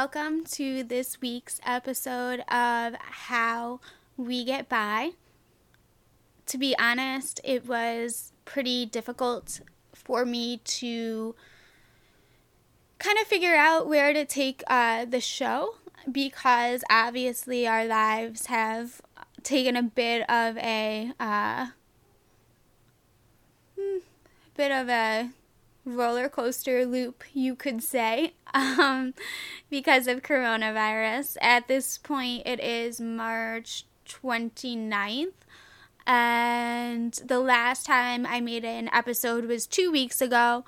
Welcome to this week's episode of How We Get By. To be honest, it was pretty difficult for me to kind of figure out where to take uh, the show because obviously our lives have taken a bit of a uh, hmm, bit of a roller coaster loop, you could say, um, because of coronavirus. At this point, it is March 29th. And the last time I made an episode was two weeks ago.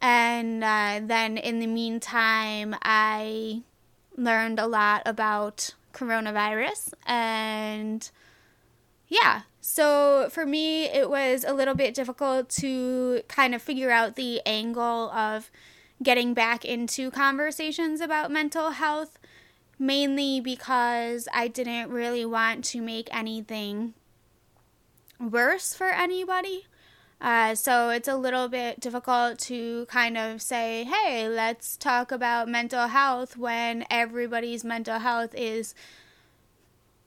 And uh, then in the meantime, I learned a lot about coronavirus. And yeah, so for me, it was a little bit difficult to kind of figure out the angle of getting back into conversations about mental health, mainly because I didn't really want to make anything worse for anybody. Uh, so it's a little bit difficult to kind of say, hey, let's talk about mental health when everybody's mental health is,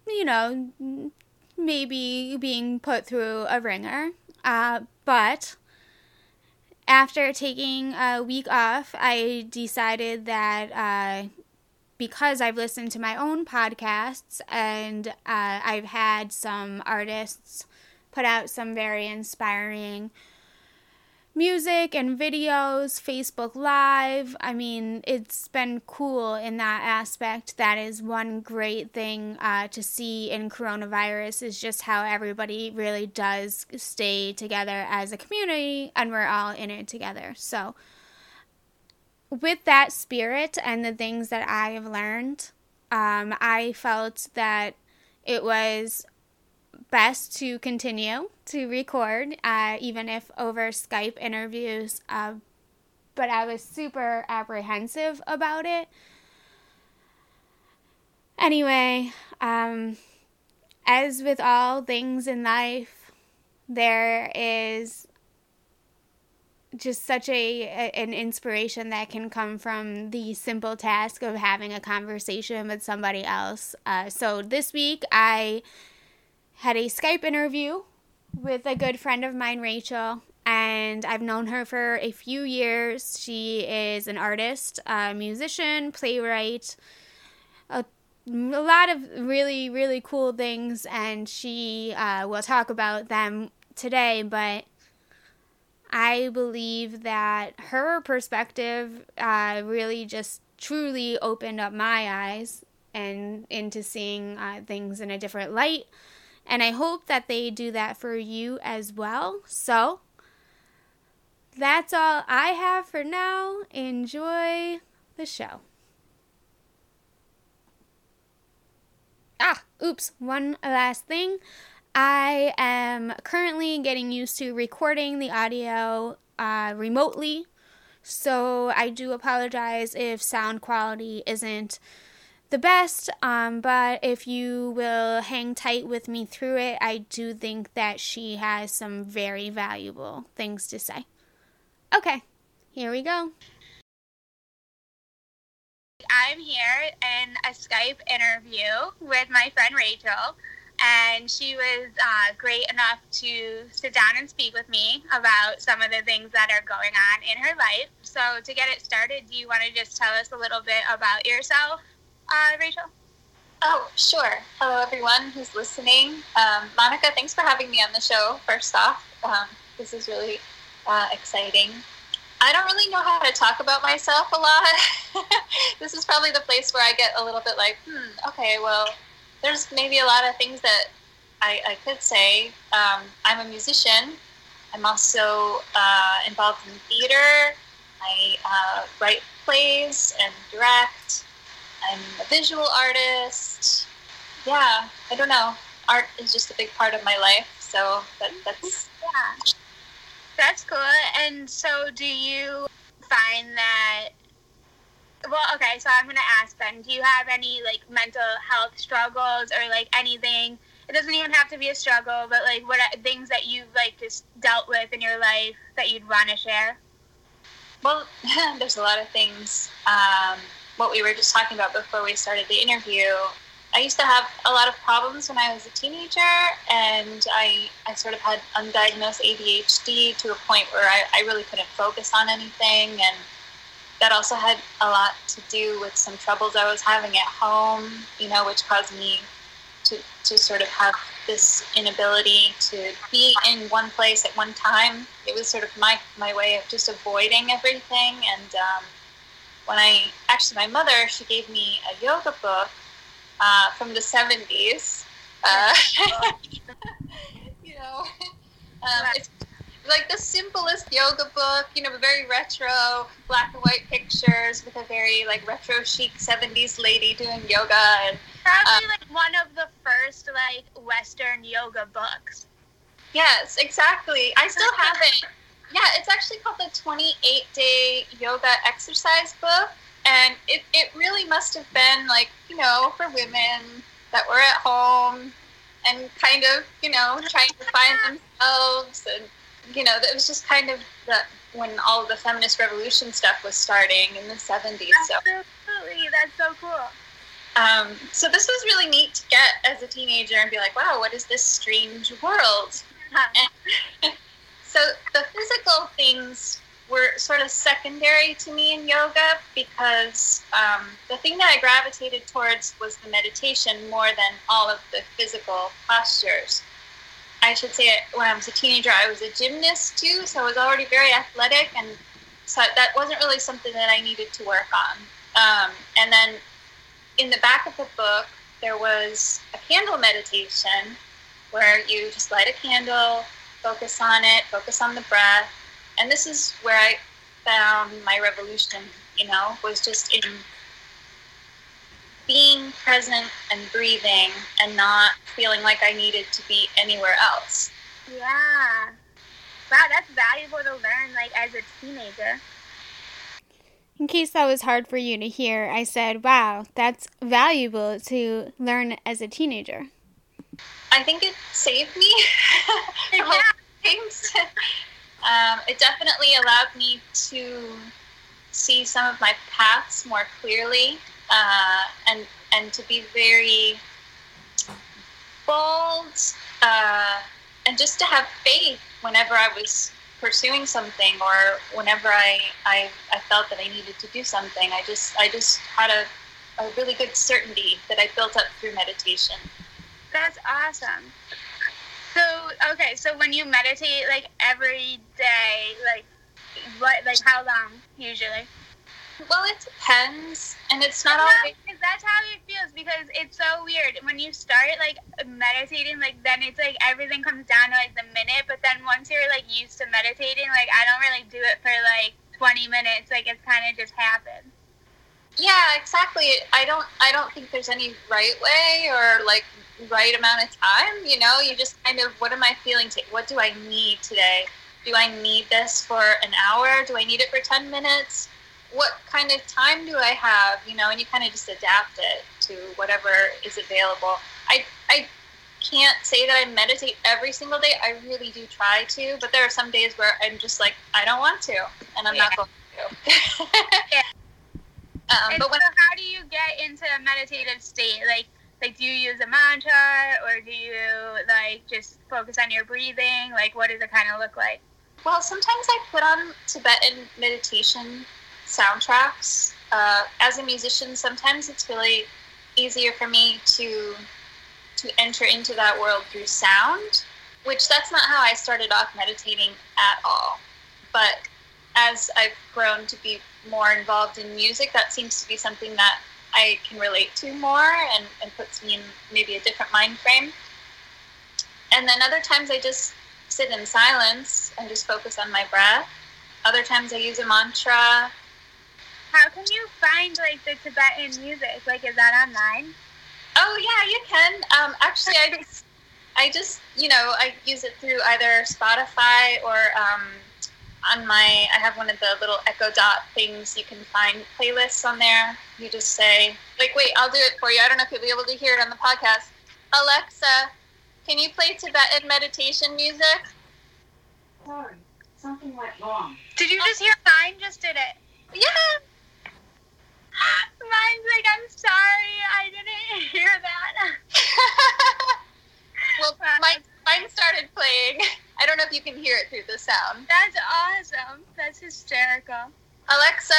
you know, maybe being put through a ringer. Uh, but after taking a week off, I decided that uh, because I've listened to my own podcasts and uh, I've had some artists put out some very inspiring music and videos, Facebook Live. I mean, it's been cool in that aspect. That is one great thing uh, to see in coronavirus is just how everybody really does stay together as a community and we're all in it together. So, with that spirit and the things that I have learned, um, I felt that it was best to continue to record, uh, even if over Skype interviews. Uh, but I was super apprehensive about it. Anyway, um, as with all things in life, there is just such a, an inspiration that can come from the simple task of having a conversation with somebody else. Uh, so this week I had a Skype interview with a good friend of mine, Rachel, and I've known her for a few years. She is an artist, a musician, playwright, a, a lot of really, really cool things, and she uh, will talk about them today, but I believe that her perspective uh, really just truly opened up my eyes and into seeing uh, things in a different light and I hope that they do that for you as well. So, that's all I have for now. Enjoy the show. Ah, oops, one last thing. I am currently getting used to recording the audio uh, remotely, so I do apologize if sound quality isn't the best. Um, but if you will hang tight with me through it, I do think that she has some very valuable things to say. Okay, here we go. I'm here in a Skype interview with my friend Rachel, and she was uh, great enough to sit down and speak with me about some of the things that are going on in her life. So, to get it started, do you want to just tell us a little bit about yourself? Uh, Rachel? Oh, sure. Hello, everyone who's listening. Um, Monica, thanks for having me on the show, first off. Um, this is really uh, exciting. I don't really know how to talk about myself a lot. this is probably the place where I get a little bit like, hmm, okay, well, there's maybe a lot of things that I, I could say. Um, I'm a musician. I'm also uh, involved in theater. I uh, write plays and direct. I'm a visual artist. Yeah, I don't know. Art is just a big part of my life, so that, that's yeah, that's cool. And so, do you find that? Well, okay. So I'm gonna ask then. Do you have any like mental health struggles or like anything? It doesn't even have to be a struggle, but like what are, things that you've like just dealt with in your life that you'd want to share? well, there's a lot of things. Um, what we were just talking about before we started the interview. I used to have a lot of problems when I was a teenager, and I, I sort of had undiagnosed ADHD to a point where I, I really couldn't focus on anything. And that also had a lot to do with some troubles I was having at home, you know, which caused me to, to sort of have this inability to be in one place at one time. It was sort of my, my way of just avoiding everything. And um, when I, actually, my mother, she gave me a yoga book uh, from the 70s. Uh, you know, um, it's like the simplest yoga book, you know, very retro, black and white pictures with a very like retro chic 70s lady doing yoga. And, Probably uh, like one of the first like Western yoga books. Yes, exactly. I still have it. Yeah, it's actually called the 28 Day Yoga Exercise Book and it, it really must have been like you know for women that were at home and kind of you know trying to find themselves and you know it was just kind of the when all of the feminist revolution stuff was starting in the 70s so. Absolutely that's so cool. Um, so this was really neat to get as a teenager and be like wow what is this strange world? And, so the physical things were sort of secondary to me in yoga because um, the thing that I gravitated towards was the meditation more than all of the physical postures. I should say when I was a teenager, I was a gymnast too, so I was already very athletic, and so that wasn't really something that I needed to work on. Um, and then in the back of the book, there was a candle meditation where you just light a candle, focus on it, focus on the breath, and this is where I found my revolution, you know, was just in being present and breathing and not feeling like I needed to be anywhere else. Yeah. Wow, that's valuable to learn like as a teenager. In case that was hard for you to hear, I said, wow, that's valuable to learn as a teenager. I think it saved me yeah. things. Um, it definitely allowed me to see some of my paths more clearly uh, and and to be very bold uh, and just to have faith whenever I was pursuing something or whenever I, I, I felt that I needed to do something. I just I just had a, a really good certainty that I built up through meditation. That's awesome. So okay, so when you meditate like every day, like what, like how long usually? Well, it depends, and it's not always. That's how it feels because it's so weird when you start like meditating. Like then it's like everything comes down to like the minute, but then once you're like used to meditating, like I don't really do it for like 20 minutes. Like it's kind of just happens. Yeah, exactly. I don't. I don't think there's any right way or like right amount of time. You know, you just kind of, what am I feeling? To, what do I need today? Do I need this for an hour? Do I need it for 10 minutes? What kind of time do I have? You know, and you kind of just adapt it to whatever is available. I, I can't say that I meditate every single day. I really do try to, but there are some days where I'm just like, I don't want to, and I'm yeah. not going to. yeah. Um, but when, so how do you get into a meditative state? Like, like do you use a mantra or do you like just focus on your breathing? Like what does it kind of look like? Well sometimes i put on tibetan meditation soundtracks uh, as a musician sometimes it's really easier for me to to enter into that world through sound which that's not how i started off meditating at all. But as i've grown to be more involved in music that seems to be something that I can relate to more and, and puts me in maybe a different mind frame. And then other times I just sit in silence and just focus on my breath. Other times I use a mantra. How can you find like the Tibetan music? Like, is that online? Oh yeah, you can. Um, actually, I just, I just, you know, I use it through either Spotify or um, on my I have one of the little Echo Dot things. You can find playlists on there. You just say like, wait, I'll do it for you. I don't know if you'll be able to hear it on the podcast. Alexa, can you play Tibetan meditation music? Sorry, something went wrong. Did you just hear mine? Just did it. Yeah. Mine's like, I'm sorry, I didn't hear that. well, mine, mine started playing. I don't know if you can hear it through the sound. That's awesome. That's hysterical. Alexa,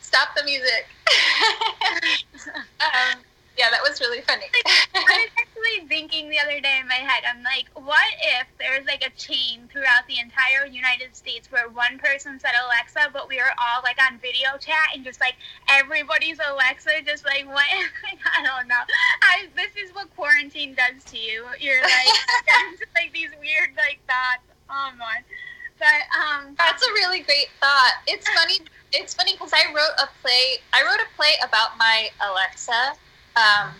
stop the music. um, yeah, that was really funny. I was actually thinking the other day in my head, I'm like, what if there's like a chain throughout the entire United States where one person said Alexa, but we were all like on video chat and just like everybody's Alexa just like went, I don't know. I, this is what quarantine does to you. You're like, like these weird like thoughts. Oh my. But um, that's a really great thought. It's funny. It's funny because I wrote a play. I wrote a play about my Alexa um,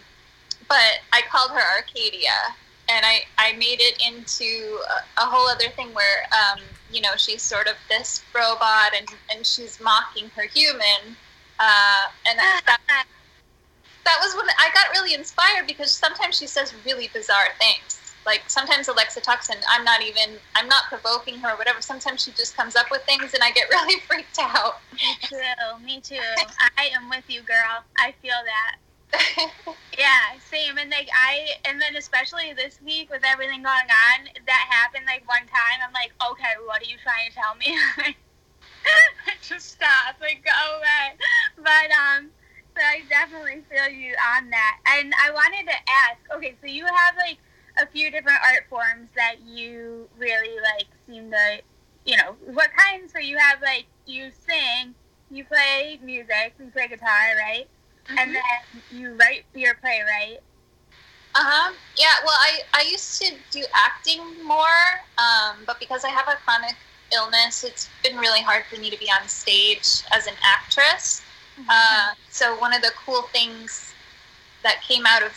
but I called her Arcadia, and I, I made it into a, a whole other thing where, um, you know, she's sort of this robot and, and she's mocking her human. Uh, and that, that was when I got really inspired because sometimes she says really bizarre things. Like sometimes Alexa talks and I'm not even, I'm not provoking her or whatever. Sometimes she just comes up with things and I get really freaked out. Me too. Me too. I am with you, girl. I feel that. Yeah, same. And like I, and then especially this week with everything going on, that happened like one time. I'm like, okay, what are you trying to tell me? Just stop, like go away. But um, so I definitely feel you on that. And I wanted to ask, okay, so you have like a few different art forms that you really like seem to, you know, what kinds? So you have like you sing, you play music, you play guitar, right? Mm-hmm. and then you write your playwright. Uh huh. Yeah. Well, I I used to do acting more, um, but because I have a chronic illness, it's been really hard for me to be on stage as an actress. Mm-hmm. Uh, so one of the cool things that came out of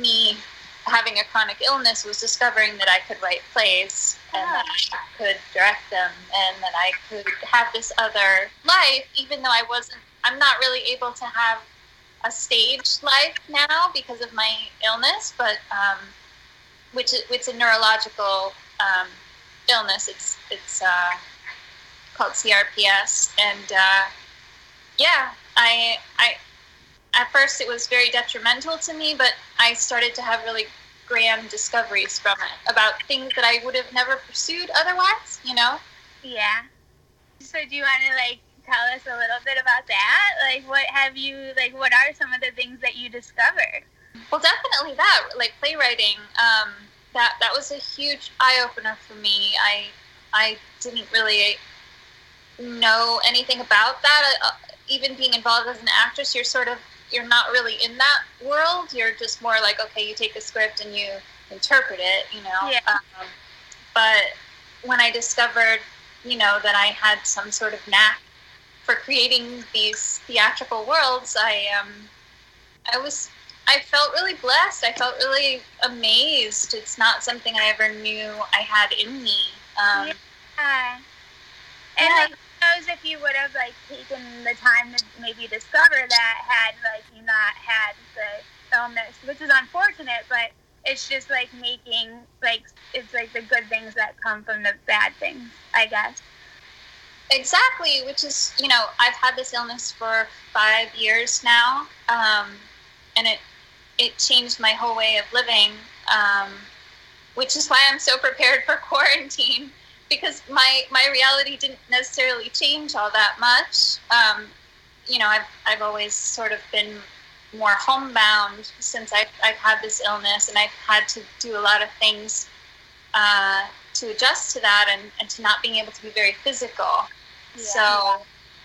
me having a chronic illness was discovering that I could write plays and that I could direct them and that I could have this other life, even though I wasn't. I'm not really able to have a stage life now because of my illness, but um, which it's a neurological um, illness. It's it's uh, called CRPS, and uh, yeah, I I at first it was very detrimental to me, but I started to have really grand discoveries from it about things that I would have never pursued otherwise. You know? Yeah. So do you want to like tell us a little bit about that? Like, what have you, like, what are some of the things that you discovered? Well, definitely that, like playwriting. Um, that that was a huge eye opener for me. I I didn't really know anything about that. Uh, even being involved as an actress, you're sort of you're not really in that world. You're just more like, okay, you take a script and you interpret it, you know. Yeah. Um, but when I discovered, you know, that I had some sort of knack for creating these theatrical worlds, I um, I was I felt really blessed. I felt really amazed. It's not something I ever knew I had in me. Um, yeah. And yeah. knows if you would have like taken the time to maybe discover that had like you not had the illness, which is unfortunate, but it's just like making like it's like the good things that come from the bad things, I guess. Exactly, which is, you know, I've had this illness for five years now, um, and it it changed my whole way of living, um, which is why I'm so prepared for quarantine because my my reality didn't necessarily change all that much. Um, you know, I've I've always sort of been more homebound since I've I've had this illness, and I've had to do a lot of things uh, to adjust to that, and, and to not being able to be very physical. So,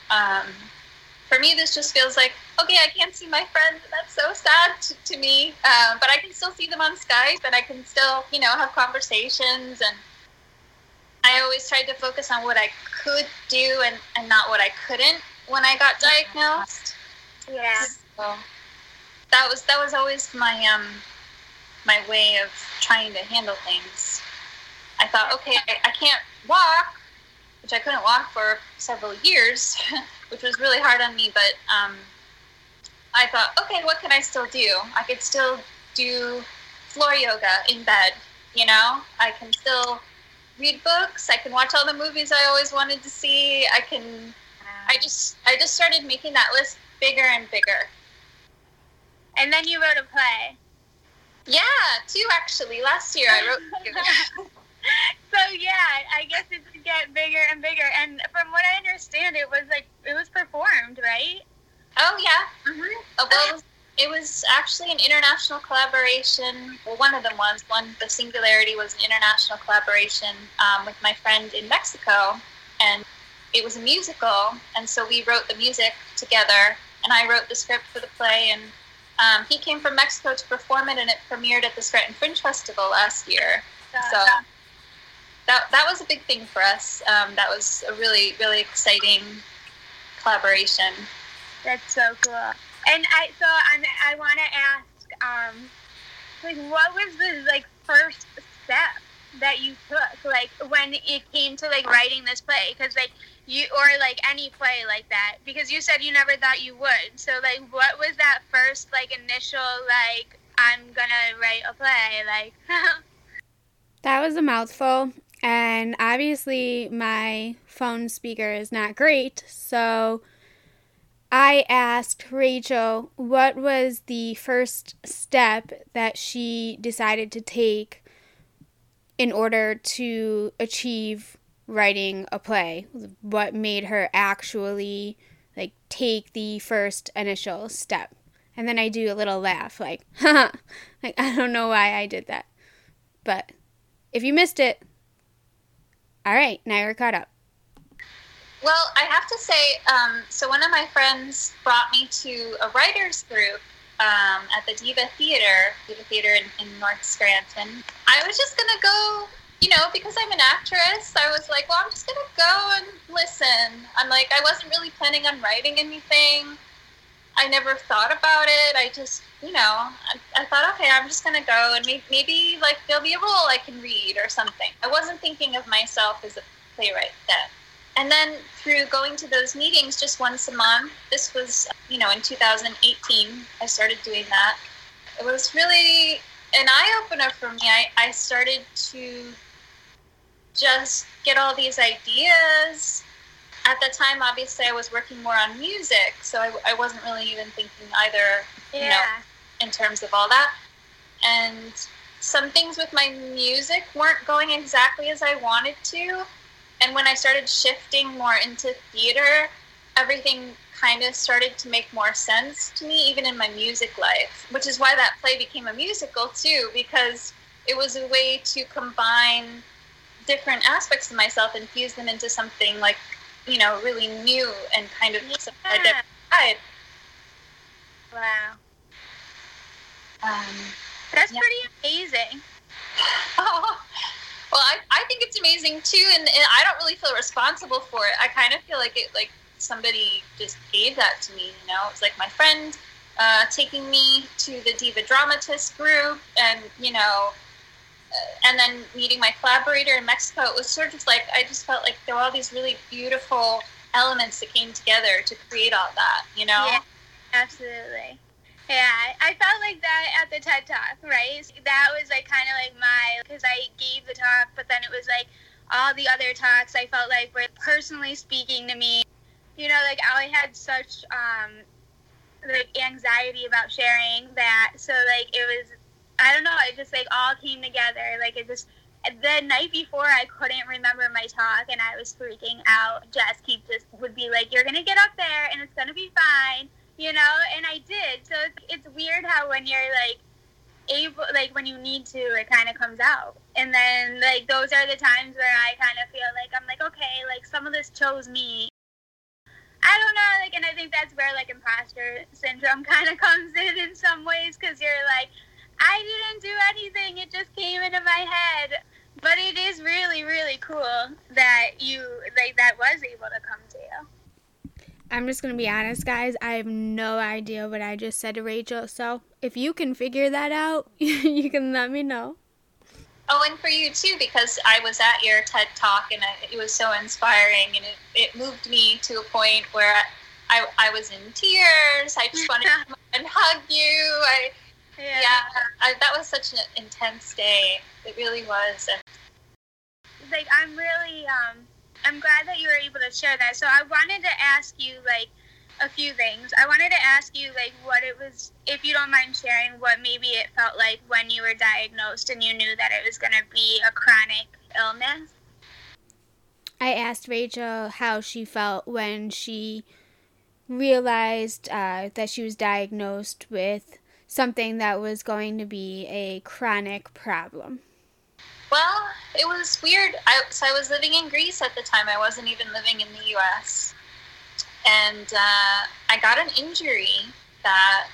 um, for me, this just feels like okay. I can't see my friends, that's so sad to, to me. Um, but I can still see them on Skype, and I can still, you know, have conversations. And I always tried to focus on what I could do and, and not what I couldn't when I got diagnosed. Yeah. So that was that was always my um my way of trying to handle things. I thought, okay, I, I can't walk, which I couldn't walk for several years, which was really hard on me. But um, I thought, okay, what can I still do? I could still do floor yoga in bed. You know, I can still read books. I can watch all the movies I always wanted to see. I can. I just I just started making that list bigger and bigger. And then you wrote a play. Yeah, two actually. Last year I wrote. so yeah, I guess it's get bigger and bigger. And from what I understand, it was like it was performed, right? Oh yeah. Mm-hmm. Oh, well, it was, it was actually an international collaboration. Well, one of them was one. The Singularity was an international collaboration um, with my friend in Mexico, and it was a musical. And so we wrote the music together, and I wrote the script for the play. And um, he came from Mexico to perform it, and it premiered at the Scranton Fringe Festival last year. So that that was a big thing for us. Um, that was a really really exciting collaboration. That's so cool. And I so I'm, I want to ask, um, like, what was the like first step that you took, like when it came to like writing this play? Because like you or like any play like that, because you said you never thought you would. So like, what was that first like initial like I'm gonna write a play like? that was a mouthful. And obviously, my phone speaker is not great, so I asked Rachel what was the first step that she decided to take in order to achieve writing a play. What made her actually like take the first initial step. And then I do a little laugh like, like I don't know why I did that. But if you missed it, all right, now you're caught up. Well, I have to say, um, so one of my friends brought me to a writers group um, at the Diva Theater, Diva Theater in, in North Scranton. I was just gonna go, you know, because I'm an actress. I was like, well, I'm just gonna go and listen. I'm like, I wasn't really planning on writing anything. I never thought about it. I just, you know, I, I thought, okay, I'm just gonna go and maybe, maybe like there'll be a role I can read or something. I wasn't thinking of myself as a playwright then and then through going to those meetings just once a month, this was, you know, in 2018, I started doing that. It was really an eye opener for me. I, I started to just get all these ideas. At the time, obviously, I was working more on music, so I, I wasn't really even thinking either, yeah. you know, in terms of all that. And some things with my music weren't going exactly as I wanted to and when I started shifting more into theater, everything kind of started to make more sense to me, even in my music life, which is why that play became a musical too, because it was a way to combine different aspects of myself and fuse them into something like, you know, really new and kind of yeah. a different side. Wow. Um, That's yeah. pretty amazing. oh, Well, I, I think it's amazing too, and, and I don't really feel responsible for it. I kind of feel like it like somebody just gave that to me. You know, it's like my friend uh, taking me to the Diva Dramatist group, and you know, and then meeting my collaborator in Mexico. It was sort of like I just felt like there were all these really beautiful elements that came together to create all that. You know. Yeah, absolutely. Yeah, I felt like that at the TED Talk, right? That was like kind of like my, because I gave the talk, but then it was like all the other talks I felt like were personally speaking to me. You know, like I had such um, like anxiety about sharing that, so like it was, I don't know, it just like all came together. Like it just the night before I couldn't remember my talk and I was freaking out. Jess keep just would be like, "You're gonna get up there and it's gonna be fine." you know, and I did. So it's, it's weird how when you're like able, like when you need to, it kind of comes out. And then like those are the times where I kind of feel like I'm like, okay, like some of this chose me. I don't know, like, and I think that's where like imposter syndrome kind of comes in in some ways because you're like, I didn't do anything; it just came into my head. But it is really, really cool that you like that was able to come to you. I'm just going to be honest, guys. I have no idea what I just said to Rachel. So if you can figure that out, you can let me know. Oh, and for you too, because I was at your TED Talk and it was so inspiring and it, it moved me to a point where I, I was in tears. I just wanted to come and hug you. I, yeah, yeah I, that was such an intense day. It really was. And like I'm really um I'm glad that you were able to share that. So I wanted to ask you like a few things. I wanted to ask you like what it was if you don't mind sharing what maybe it felt like when you were diagnosed and you knew that it was going to be a chronic illness. I asked Rachel how she felt when she realized uh, that she was diagnosed with something that was going to be a chronic problem. Well, it was weird. I, so I was living in Greece at the time. I wasn't even living in the U.S. And uh, I got an injury that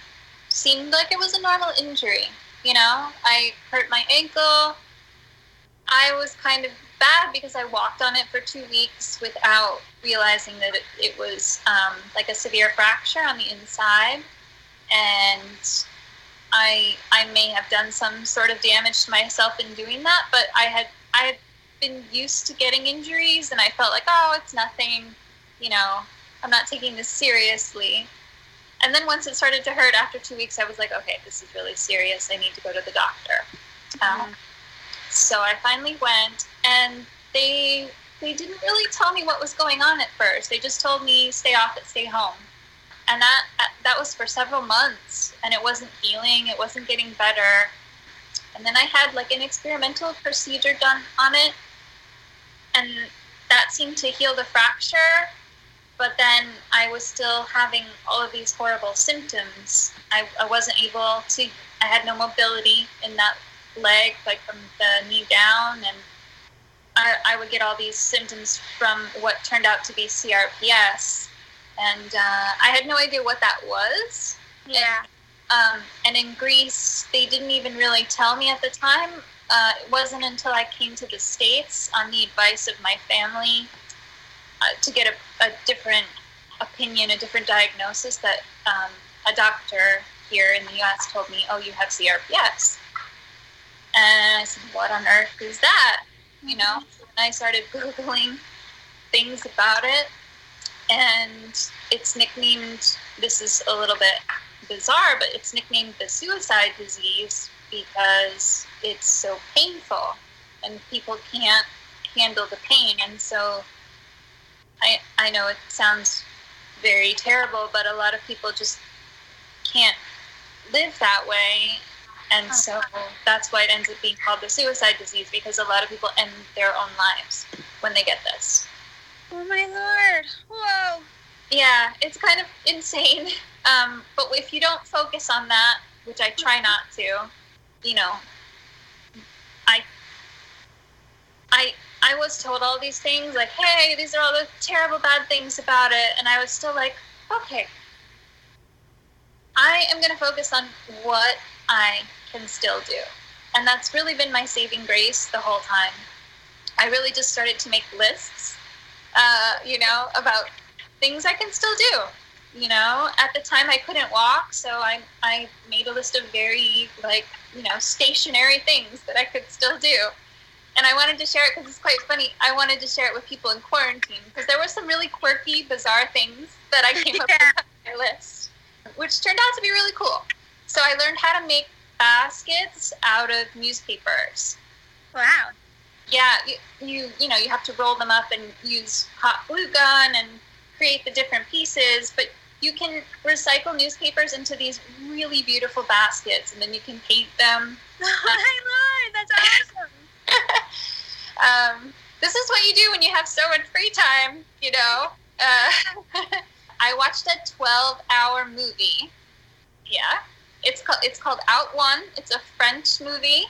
seemed like it was a normal injury. You know, I hurt my ankle. I was kind of bad because I walked on it for two weeks without realizing that it, it was um, like a severe fracture on the inside. And I I may have done some sort of damage to myself in doing that, but I had I had been used to getting injuries, and I felt like oh, it's nothing, you know, I'm not taking this seriously. And then once it started to hurt after two weeks, I was like, okay, this is really serious. I need to go to the doctor. Mm-hmm. Um, so I finally went, and they they didn't really tell me what was going on at first. They just told me stay off it, stay home and that uh, that was for several months and it wasn't healing it wasn't getting better. And then i had like an experimental procedure done on it and that seemed to heal the fracture but then i was still having all of these horrible symptoms. I, I wasn't able to i had no mobility in that leg like from the knee down and I, I would get all these symptoms from what turned out to be crps and uh, I had no idea what that was. Yeah. And, um, and in Greece, they didn't even really tell me at the time. Uh, it wasn't until I came to the States on the advice of my family uh, to get a, a, different opinion, a different diagnosis, that um, a doctor here in the US told me, oh, you have CRPS. And I said, what on earth is that? You know, and I started Googling things about it and it's nicknamed this is a little bit bizarre but it's nicknamed the suicide disease because it's so painful and people can't handle the pain. And so i i know it sounds very terrible but a lot of people just can't live that way. And uh-huh. so that's why it ends up being called the suicide disease because a lot of people end their own lives when they get this Oh my lord! Whoa! Yeah, it's kind of insane. Um, but if you don't focus on that, which I try not to, you know, I, I, I was told all these things like, "Hey, these are all the terrible bad things about it," and I was still like, "Okay, I am going to focus on what I can still do," and that's really been my saving grace the whole time. I really just started to make lists uh, you know, about things I can still do. You know, at the time I couldn't walk, so I I made a list of very like you know stationary things that I could still do, and I wanted to share it because it's quite funny. I wanted to share it with people in quarantine because there were some really quirky, bizarre things that I came yeah. up with on my list, which turned out to be really cool. So I learned how to make baskets out of newspapers. Wow yeah, you, you you know you have to roll them up and use hot glue gun and create the different pieces, but you can recycle newspapers into these really beautiful baskets, and then you can paint them. Oh my lord, that's awesome! um, this is what you do when you have so much free time, you know. Uh, I watched a 12-hour movie. Yeah, it's called it's called Out One. It's a French movie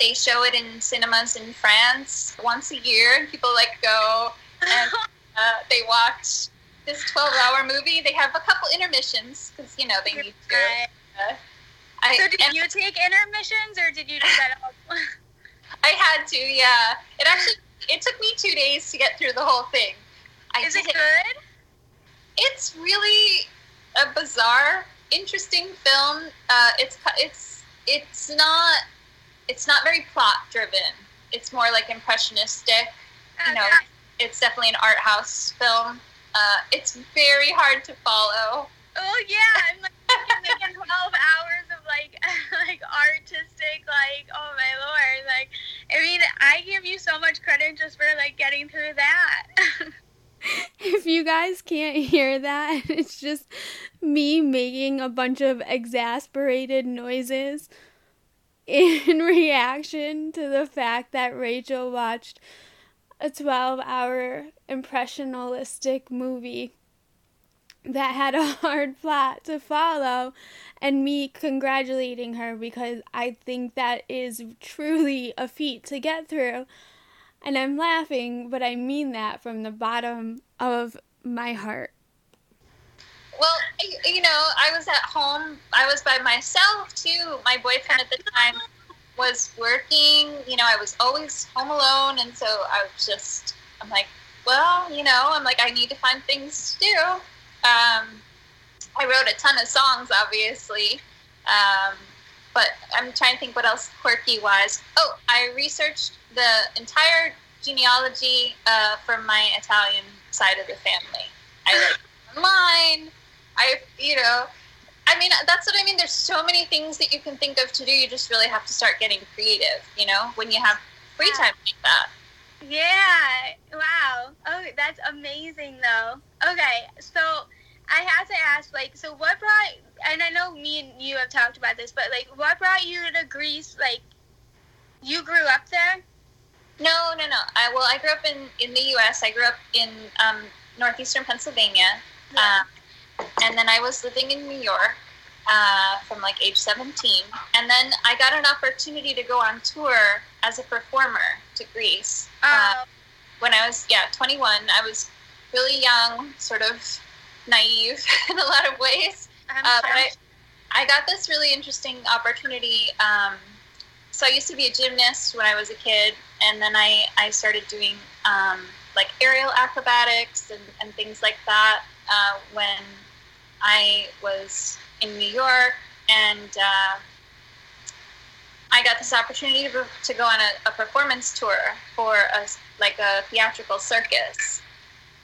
they show it in cinemas in France once a year. And people like go and uh, they watch this 12 hour movie. They have a couple intermissions because, you know, they need to. Uh, I, so did you take intermissions or did you do that all? I had to, yeah. It actually it took me two days to get through the whole thing. I Is it good? It's really a bizarre, interesting film. Uh, it's it's it's not it's not very plot driven. It's more like impressionistic. You know, it's definitely an art house film. Uh, it's very hard to follow. Oh yeah, I'm like making twelve hours of like like artistic like oh my lord like I mean I give you so much credit credit just for like getting through that. if you guys can't hear that, it's just me making a bunch of exasperated noises in reaction to the fact that Rachel watched a 12 hour impressionistic movie that had a hard plot to follow and me congratulating her because I think that is truly a feat to get through. And I'm laughing, but I mean that from the bottom of my heart. Well, you know, I was at home. I was by myself too. My boyfriend at the time was working. You know, I was always home alone, and so I was just, I'm like, well, you know, I'm like, I need to find things to do. Um, I wrote a ton of songs, obviously, um, but I'm trying to think what else quirky was. Oh, I researched the entire genealogy uh, from my Italian side of the family. I like online. I, you know, I mean, that's what I mean. There's so many things that you can think of to do. You just really have to start getting creative, you know, when you have free time like that. Yeah. Wow. Oh, that's amazing, though. Okay. So I have to ask, like, so what brought, and I know me and you have talked about this, but, like, what brought you to Greece? Like, you grew up there? No, no, no. I, well, I grew up in, in the U.S. I grew up in um, northeastern Pennsylvania. Yeah. Um, and then I was living in New York uh, from like age 17. And then I got an opportunity to go on tour as a performer to Greece. Uh, oh. when I was, yeah, 21. I was really young, sort of naive in a lot of ways. Uh, but I, I got this really interesting opportunity. Um, so I used to be a gymnast when I was a kid, and then I, I started doing um, like aerial acrobatics and, and things like that uh, when I was in New York, and uh, I got this opportunity to, to go on a, a performance tour for a like a theatrical circus.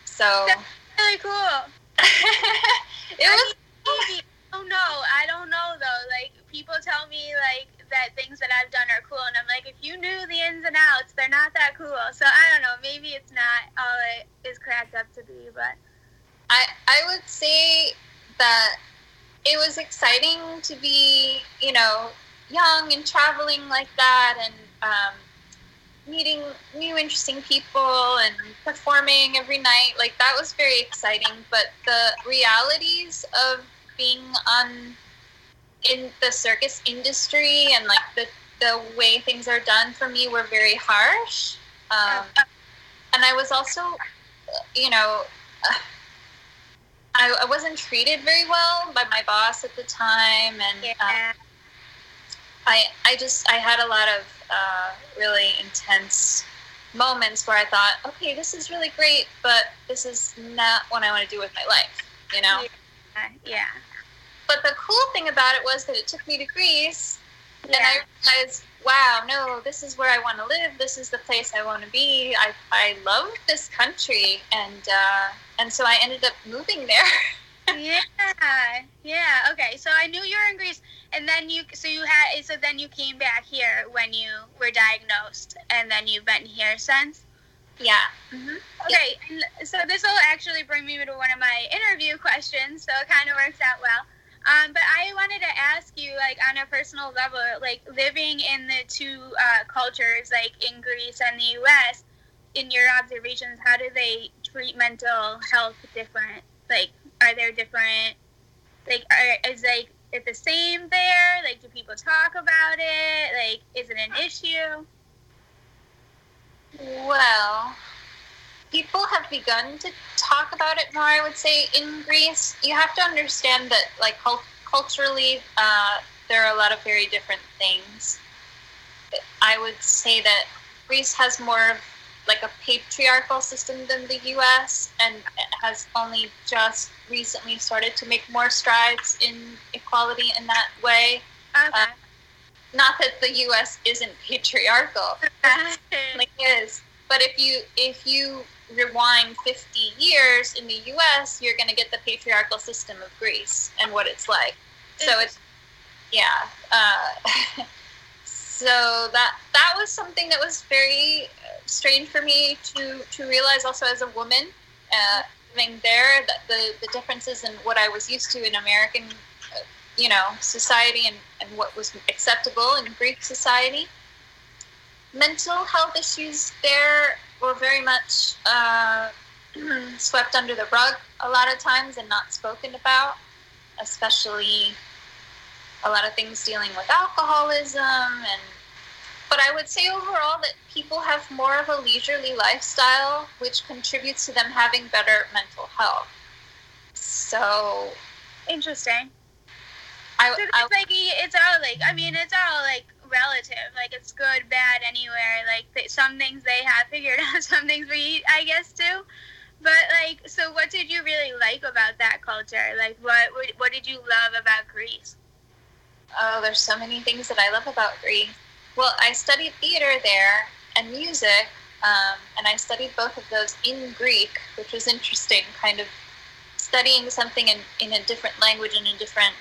So that's really cool. it was. Oh no, I don't know though. Like people tell me like that things that I've done are cool, and I'm like, if you knew the ins and outs, they're not that cool. So I don't know. Maybe it's not all it is cracked up to be, but I I would say that it was exciting to be, you know, young and traveling like that, and um, meeting new interesting people and performing every night. Like that was very exciting but the realities of being on in the circus industry and like the the way things are done for me were very harsh. Um, and i was also you know I, I wasn't treated very well by my boss at the time and uh, yeah. I I just I had a lot of uh, really intense moments where I thought, okay, this is really great, but this is not what I want to do with my life, you know? Yeah. yeah. But the cool thing about it was that it took me to Greece, yeah. and I realized, wow, no, this is where I want to live. This is the place I want to be. I I love this country, and uh, and so I ended up moving there. yeah, yeah. Okay, so I knew you were in Greece, and then you, so you had, so then you came back here when you were diagnosed, and then you've been here since. Yeah. Mm-hmm. Okay, yeah. so this will actually bring me to one of my interview questions, so it kind of works out well. Um, but I wanted to ask you, like, on a personal level, like, living in the two uh, cultures, like in Greece and the U.S., in your observations, how do they treat mental health different? Like, are there different like are, is like it the same there like do people talk about it like is it an issue well people have begun to talk about it more i would say in greece you have to understand that like cult- culturally uh, there are a lot of very different things i would say that greece has more of like a patriarchal system than the U.S. and has only just recently started to make more strides in equality in that way. Okay. Uh, not that the U.S. isn't patriarchal, it is. But if you if you rewind 50 years in the U.S., you're going to get the patriarchal system of Greece and what it's like. So it's yeah. Uh, so that that was something that was very strange for me to to realize also as a woman uh, living there that the the differences in what I was used to in American, uh, you know, society and and what was acceptable in Greek society. Mental health issues there were very much uh, swept under the rug a lot of times and not spoken about, especially a lot of things dealing with alcoholism and but I would say overall that people have more of a leisurely lifestyle, which contributes to them having better mental health. So interesting. I, so I it's like it's all like I mean it's all like relative. Like it's good, bad, anywhere. Like they, some things they have figured out, some things we I guess do. But like, so what did you really like about that culture? Like, what what, what did you love about Greece? Oh, there's so many things that I love about Greece. Well, I studied theater there and music, um, and I studied both of those in Greek, which was interesting, kind of studying something in, in a different language and a different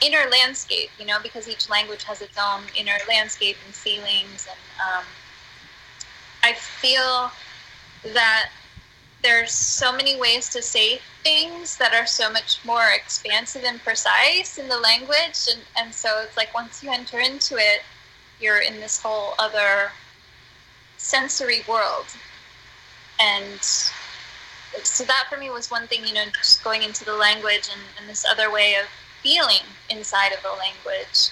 inner landscape, you know, because each language has its own inner landscape and feelings. And um, I feel that there's so many ways to say things that are so much more expansive and precise in the language. And, and so it's like once you enter into it, you're in this whole other sensory world. And so that for me was one thing, you know, just going into the language and, and this other way of feeling inside of the language.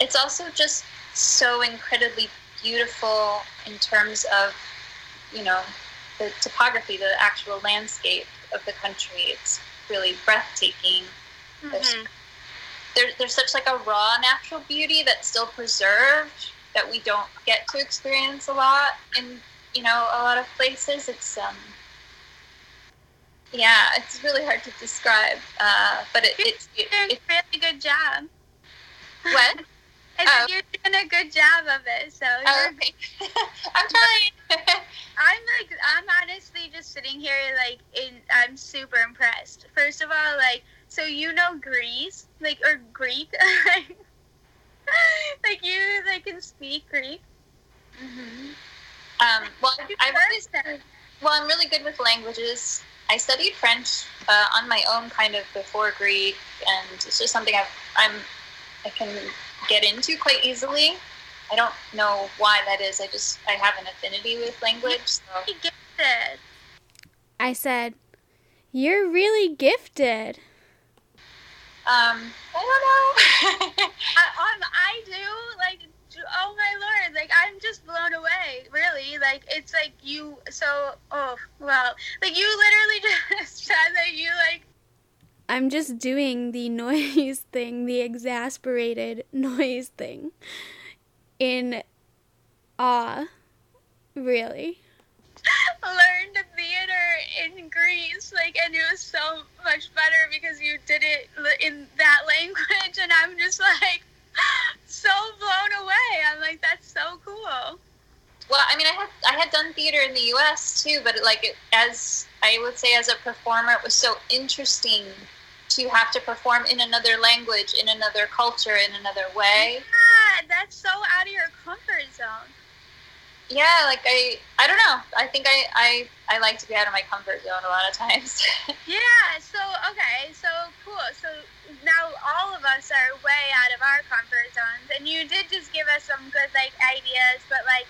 It's also just so incredibly beautiful in terms of, you know, the topography, the actual landscape of the country. It's really breathtaking. Mm-hmm. There's, there, there's such like a raw natural beauty that's still preserved that we don't get to experience a lot in you know a lot of places. It's um yeah, it's really hard to describe, uh, but it, it's it, it's a really good job. What? I oh. you're doing a good job of it. So oh, okay. I'm trying. I'm like I'm honestly just sitting here like in I'm super impressed. First of all, like so you know Greece, like or Greek, like you like can speak Greek. Mm-hmm. Um, well, I really, well, I'm really good with languages. I studied French uh, on my own, kind of before Greek, and it's just something I've, I'm I can get into quite easily. I don't know why that is. I just I have an affinity with language. So. Gifted. I said, "You're really gifted." Um, I don't know. I, um, I do like. Oh my lord! Like I'm just blown away. Really, like it's like you. So oh well, like you literally just said that you like I'm just doing the noise thing, the exasperated noise thing in awe, really. Learned theater in Greece, like, and it was so much better because you did it in that language, and I'm just like so blown away. I'm like, that's so cool. Well, I mean, I had I had done theater in the U.S. too, but like it, as I would say, as a performer, it was so interesting to have to perform in another language, in another culture, in another way. Yeah, that's so out of your comfort zone. Yeah, like I, I don't know. I think I, I, I like to be out of my comfort zone a lot of times. yeah. So okay. So cool. So now all of us are way out of our comfort zones, and you did just give us some good like ideas, but like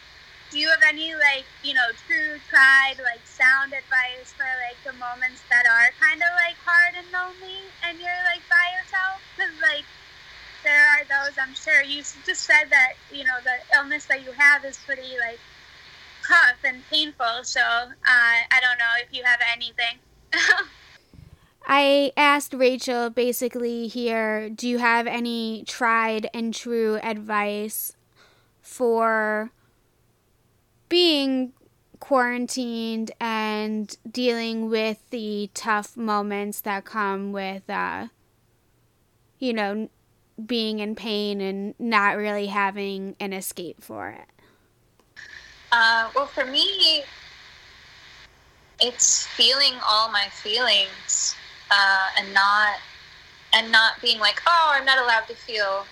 do you have any like you know true tried like sound advice for like the moments that are kind of like hard and lonely and you're like by yourself because like there are those i'm sure. You just said that you know the illness that you have is pretty like tough and painful so uh, i don't know if you have anything. I asked Rachel basically here, do you have any tried and true advice for being quarantined and dealing with the tough moments that come with, uh, you know, being in pain and not really having an escape for it? Uh, well, for me, it's feeling all my feelings uh, and not and not being like, oh, I'm not allowed to feel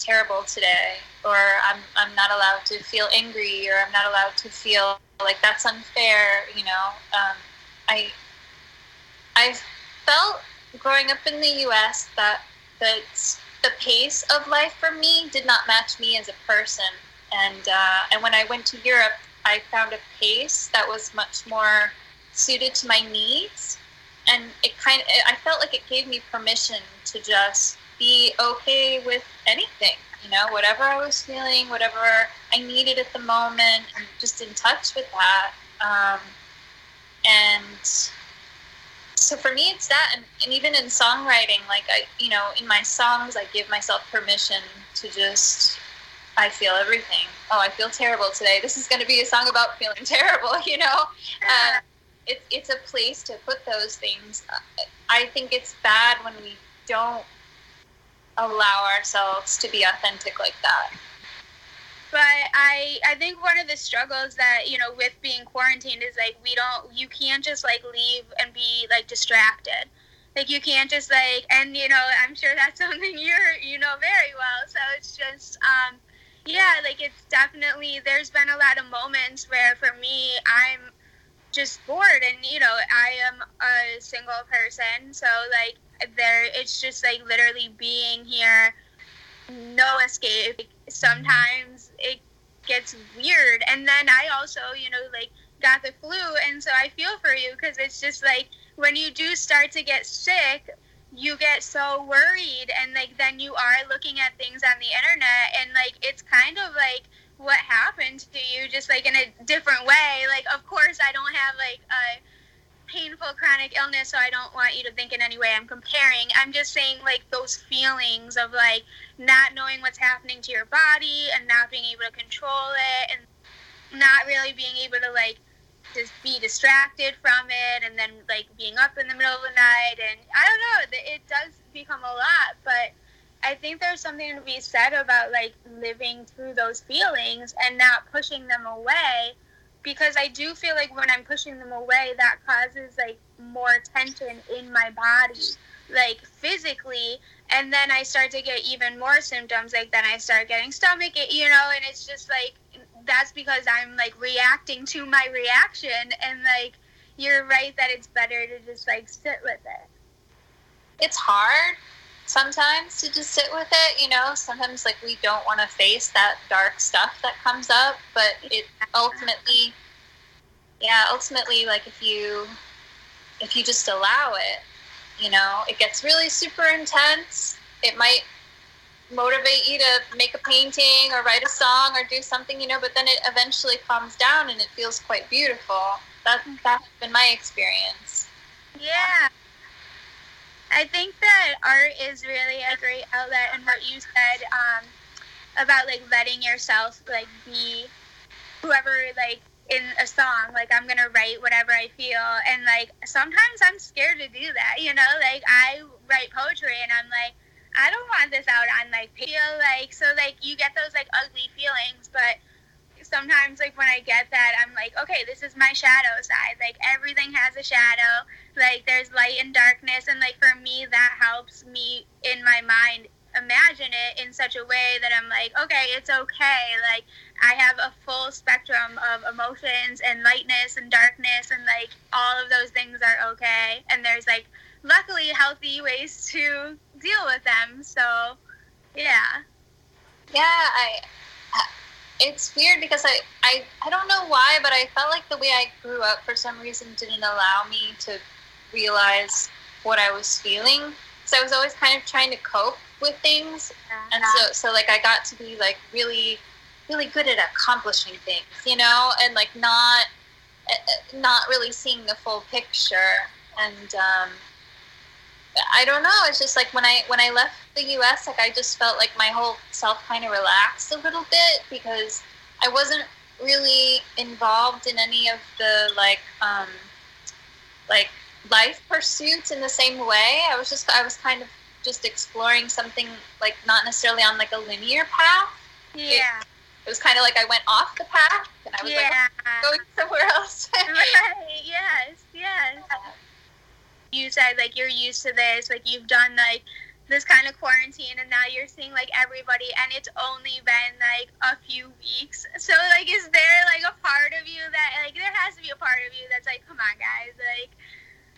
terrible today or I'm, I'm not allowed to feel angry or i'm not allowed to feel like that's unfair you know um, i i felt growing up in the us that the, the pace of life for me did not match me as a person. And uh, and when i went to europe i found a pace that was much more suited to my needs. And it kind of i felt like it gave me permission to just be okay with anything you know whatever i was feeling whatever i needed at the moment and just in touch with that. Um, and so for me it's that and, and even in songwriting like i you know in my songs i give myself permission to just i feel everything. Oh i feel terrible today. This is going to be a song about feeling terrible you know? Uh, it's it's a place to put those things. I think it's bad when we don't allow ourselves to be authentic like that. But I I think one of the struggles that, you know, with being quarantined is like we don't you can't just like leave and be like distracted. Like you can't just like and you know, I'm sure that's something you're you know very well. So it's just um yeah, like it's definitely there's been a lot of moments where for me I'm just bored and you know, I am a single person, so like there it's just like literally being here no escape sometimes it gets weird. And then i also you know like got the flu. And so i feel for you because it's just like when you do start to get sick you get so worried. And like then you are looking at things on the internet. And like it's kind of like what happened to you just like in a different way. Like of course i don't have like a painful chronic illness, so I don't want you to think in any way I'm comparing. I'm just saying, like, those feelings of, like, not knowing what's happening to your body and not being able to control it and not really being able to, like, just be distracted from it and then, like, being up in the middle of the night. And I don't know, it does become a lot, but I think there's something to be said about, like, living through those feelings and not pushing them away because I do feel like when I'm pushing them away, that causes like more tension in my body, like physically, and then I start to get even more symptoms. Like then I start getting stomach, you know, and it's just like that's because I'm like reacting to my reaction, and like you're right that it's better to just like sit with it. It's hard sometimes to just sit with it you know? Sometimes like we don't want to face that dark stuff that comes up but it ultimately yeah ultimately like if you if you just allow it you know it gets really super intense. It might motivate you to make a painting or write a song or do something you know but then it eventually calms down and it feels quite beautiful. That that's been my experience. Yeah I think that art is really a great outlet, and what you said um, about like letting yourself like be whoever like in a song. Like I'm gonna write whatever I feel, and like sometimes I'm scared to do that. You know, like I write poetry, and I'm like. I don't want this out on like feel like so like you get those like ugly feelings, but sometimes like when I get that, I'm like, okay, this is my shadow side. Like everything has a shadow. Like there's light and darkness, and like for me, that helps me in my mind imagine it in such a way that I'm like, okay, it's okay. Like I have a full spectrum of emotions and lightness and darkness, and like all of those things are okay. And there's like luckily healthy ways to deal with them. So yeah. Yeah, I it's weird because I, I I don't know why, but I felt like the way I grew up for some reason didn't allow me to realize what I was feeling. So I was always kind of trying to cope with things, and so so like I got to be like really really good at accomplishing things, you know, and like not eh, eh, not really seeing the full picture. And um, I don't know. It's just like when I when I left the U.S., like I just felt like my whole self kind of relaxed a little bit because I wasn't really involved in any of the like um, like life pursuits in the same way. I was just I was kind of just exploring something like not necessarily on like a linear path. Yeah. It, it was kind of like I went off the path and I was yeah. like going somewhere else. right. Yes. Yes. You said like you're used to this, like you've done like this kind of quarantine and now you're seeing like everybody and it's only been like a few weeks. So like is there like a part of you that like there has to be a part of you that's like come on guys like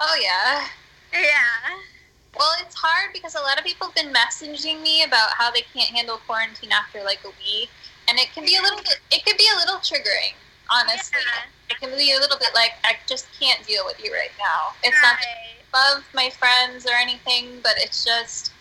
oh yeah. Yeah. Well it's hard because a lot of people have been messaging me about how they can't handle quarantine after like a week and it can be a little bit it could be a little triggering honestly. Yeah. it can be a little bit like i just can't deal with you right now. It's right. not love my friends or anything but it's just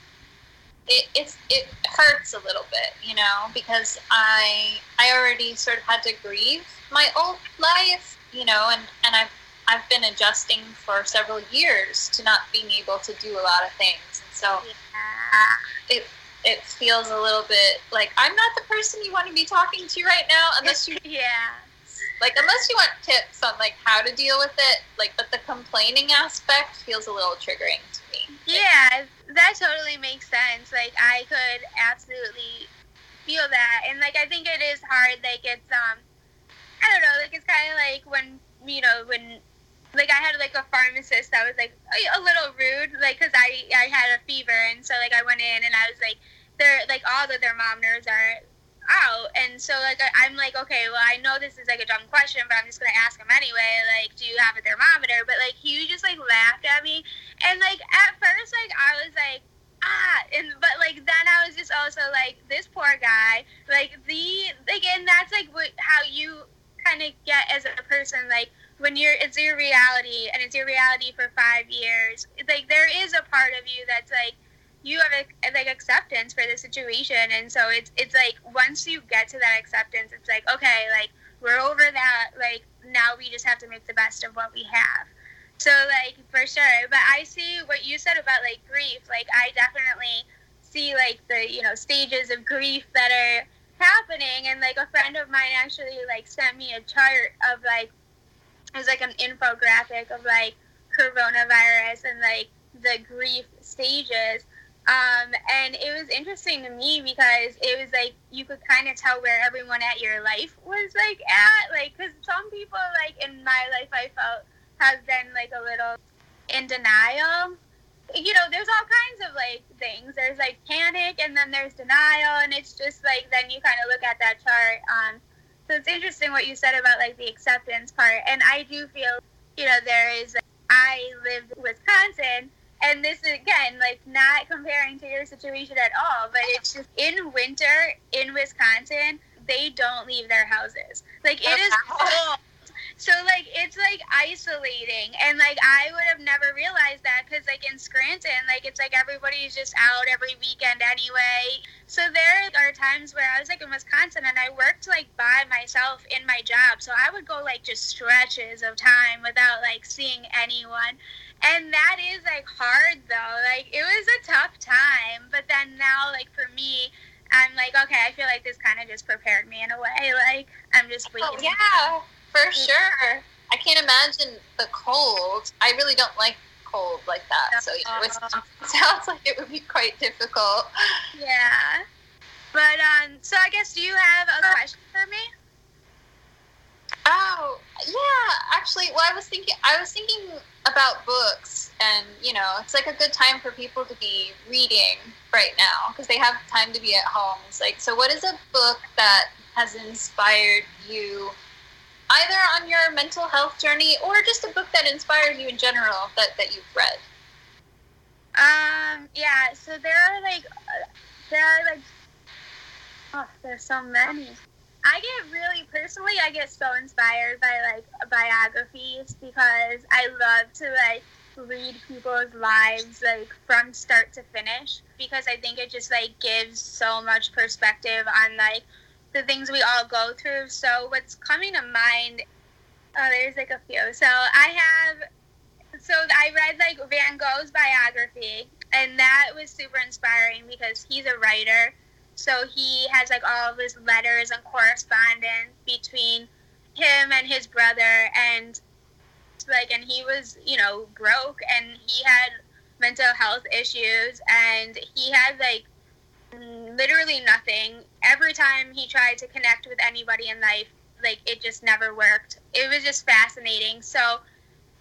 it, it's it hurts a little bit, you know, because I I already sort of had to grieve my old life, you know, and and I've I've been adjusting for several years to not being able to do a lot of things, and so yeah. it it feels a little bit like I'm not the person you want to be talking to right now, unless you yeah. Like unless you want tips on like how to deal with it, like but the complaining aspect feels a little triggering to me. Yeah, that totally makes sense. Like I could absolutely feel that, and like I think it is hard. Like it's um, I don't know. Like it's kind of like when you know when like I had like a pharmacist that was like a, a little rude, like because I I had a fever, and so like I went in and I was like, they're like all the thermometers are out. And so like I, am like, okay, well I know this is like a dumb question, but I'm just gonna ask him anyway. Like, do you have a thermometer? But like he just like laughed at me, and like at first like I was like. Ah, and but like then I was just also like this poor guy, like the like, and that's like what how you kind of get as a person, like when you're it's your reality and it's your reality for five years. Like there is a part of you that's like you have a, like acceptance for the situation. And so it's it's like once you get to that acceptance it's like okay like we're over that. Like now we just have to make the best of what we have. So like for sure. But i see what you said about like grief. Like i definitely see like the you know stages of grief that are happening. And like a friend of mine actually like sent me a chart of like it was like an infographic of like coronavirus and like the grief stages um, and it was interesting to me because it was like you could kind of tell where everyone at your life was like at, like because some people like in my life I felt have been like a little in denial. You know, there's all kinds of like things. There's like panic, and then there's denial, and it's just like then you kind of look at that chart. Um, so it's interesting what you said about like the acceptance part, and I do feel you know there is. I lived in Wisconsin and this is again like not comparing to your situation at all but it's just in winter in wisconsin they don't leave their houses. Like it is cold. So like it's like isolating. And like i would have never realized that because like in scranton like it's like everybody's just out every weekend anyway. So there are times where i was like in wisconsin and i worked like by myself in my job. So i would go like just stretches of time without like seeing anyone and that is like hard though. Like it was a tough time, but then now like for me, I'm like okay, I feel like this kind of just prepared me in a way. Like I'm just oh, waiting. Oh, yeah, for sure. I can't imagine the cold. I really don't like cold like that. So yeah, Wisconsin sounds like it would be quite difficult. Yeah. But um, so I guess do you have a question for me? Oh, yeah. Actually, well, I was thinking, I was thinking about books, and you know, it's like a good time for people to be reading right now because they have time to be at home. It's like, so what is a book that has inspired you, either on your mental health journey or just a book that inspires you in general that that you've read? Um. Yeah. So there are like, uh, there are like, oh, there's so many. I get really personally, I get so inspired by like biographies because I love to like read people's lives like from start to finish because I think it just like gives so much perspective on like the things we all go through. So what's coming to mind? Oh, there's like a few. So I have. So I read like Van Gogh's biography, and that was super inspiring because he's a writer so he has like all of his letters and correspondence between him and his brother, and like, and he was, you know, broke and he had mental health issues, and he had like literally nothing. Every time he tried to connect with anybody in life, like it just never worked. It was just fascinating. So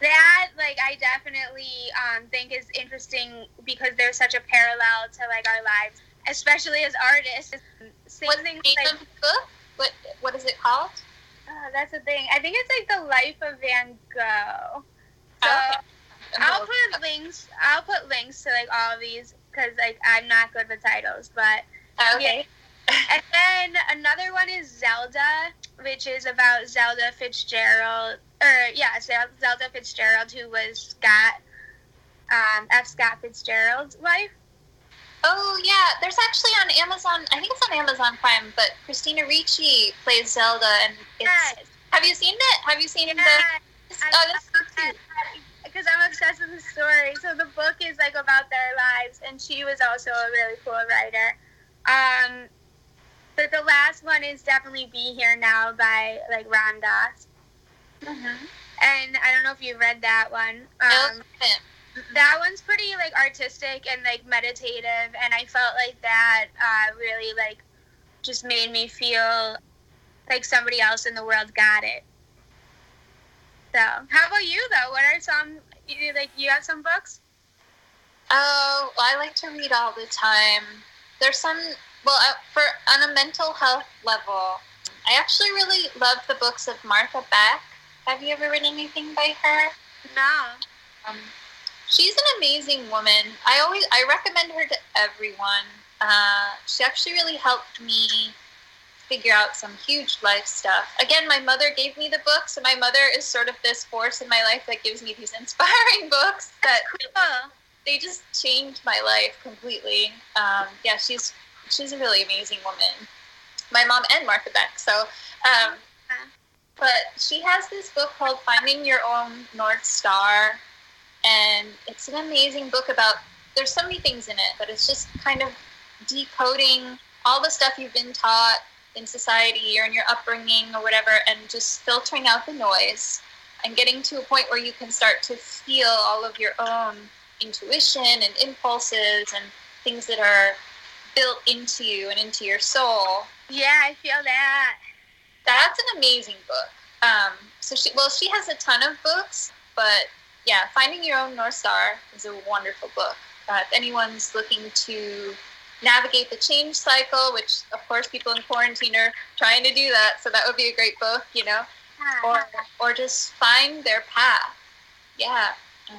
that like I definitely um, think is interesting because there's such a parallel to like our lives, especially as artists. Same What's thing, like, of the book? What What is it called? Uh, that's the thing. I think it's like the life of Van Gogh. So okay. I'll put links. I'll put links to like all of these because like I'm not good with titles, but okay. Yeah. and then another one is Zelda, which is about Zelda Fitzgerald, or yeah, Zelda Fitzgerald, who was Scott, um, F. Scott Fitzgerald's wife. Oh yeah, there's actually on Amazon. I think it's on Amazon Prime, but Christina Ricci plays Zelda, and it's. Yes. Have you seen it? Have you seen yes. the? Oh, that's so cute because I'm obsessed with the story. So the book is like about their lives, and she was also a really cool writer. Um, but the last one is definitely "Be Here Now" by like Ram Dass. Mm-hmm. And I don't know if you read that one. Um, that one's pretty like artistic and like meditative, and I felt like that uh, really like just made me feel like somebody else in the world got it. So, how about you though? What are some you like? You have some books? Oh, well, I like to read all the time. There's some. Well, uh, for on a mental health level, I actually really love the books of Martha Beck. Have you ever read anything by her? No. Um, she's an amazing woman. I always I recommend her to everyone. Uh, she actually really helped me figure out some huge life stuff. Again, my mother gave me the book, so my mother is sort of this force in my life that gives me these inspiring books that cool. they just changed my life completely. Um, yeah, she's she's a really amazing woman. My mom and Martha Beck. So, um, but she has this book called Finding Your Own North Star, and it's an amazing book about. There's so many things in it, but it's just kind of decoding all the stuff you've been taught in society or in your upbringing or whatever, and just filtering out the noise and getting to a point where you can start to feel all of your own intuition and impulses and things that are built into you and into your soul. Yeah, I feel that. That's an amazing book. Um, so she, well, she has a ton of books, but yeah, Finding Your Own North Star is a wonderful book. Uh, if anyone's looking to navigate the change cycle, which of course people in quarantine are trying to do that. So that would be a great book, you know, or or just find their path. Yeah. Um,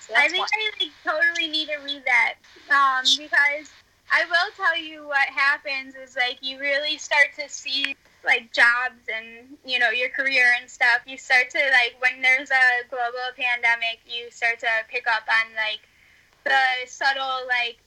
so I think I like, totally need to read that um, because I will tell you what happens is like you really start to see like jobs and you know your career and stuff. You start to like when there's a global pandemic, you start to pick up on like the subtle like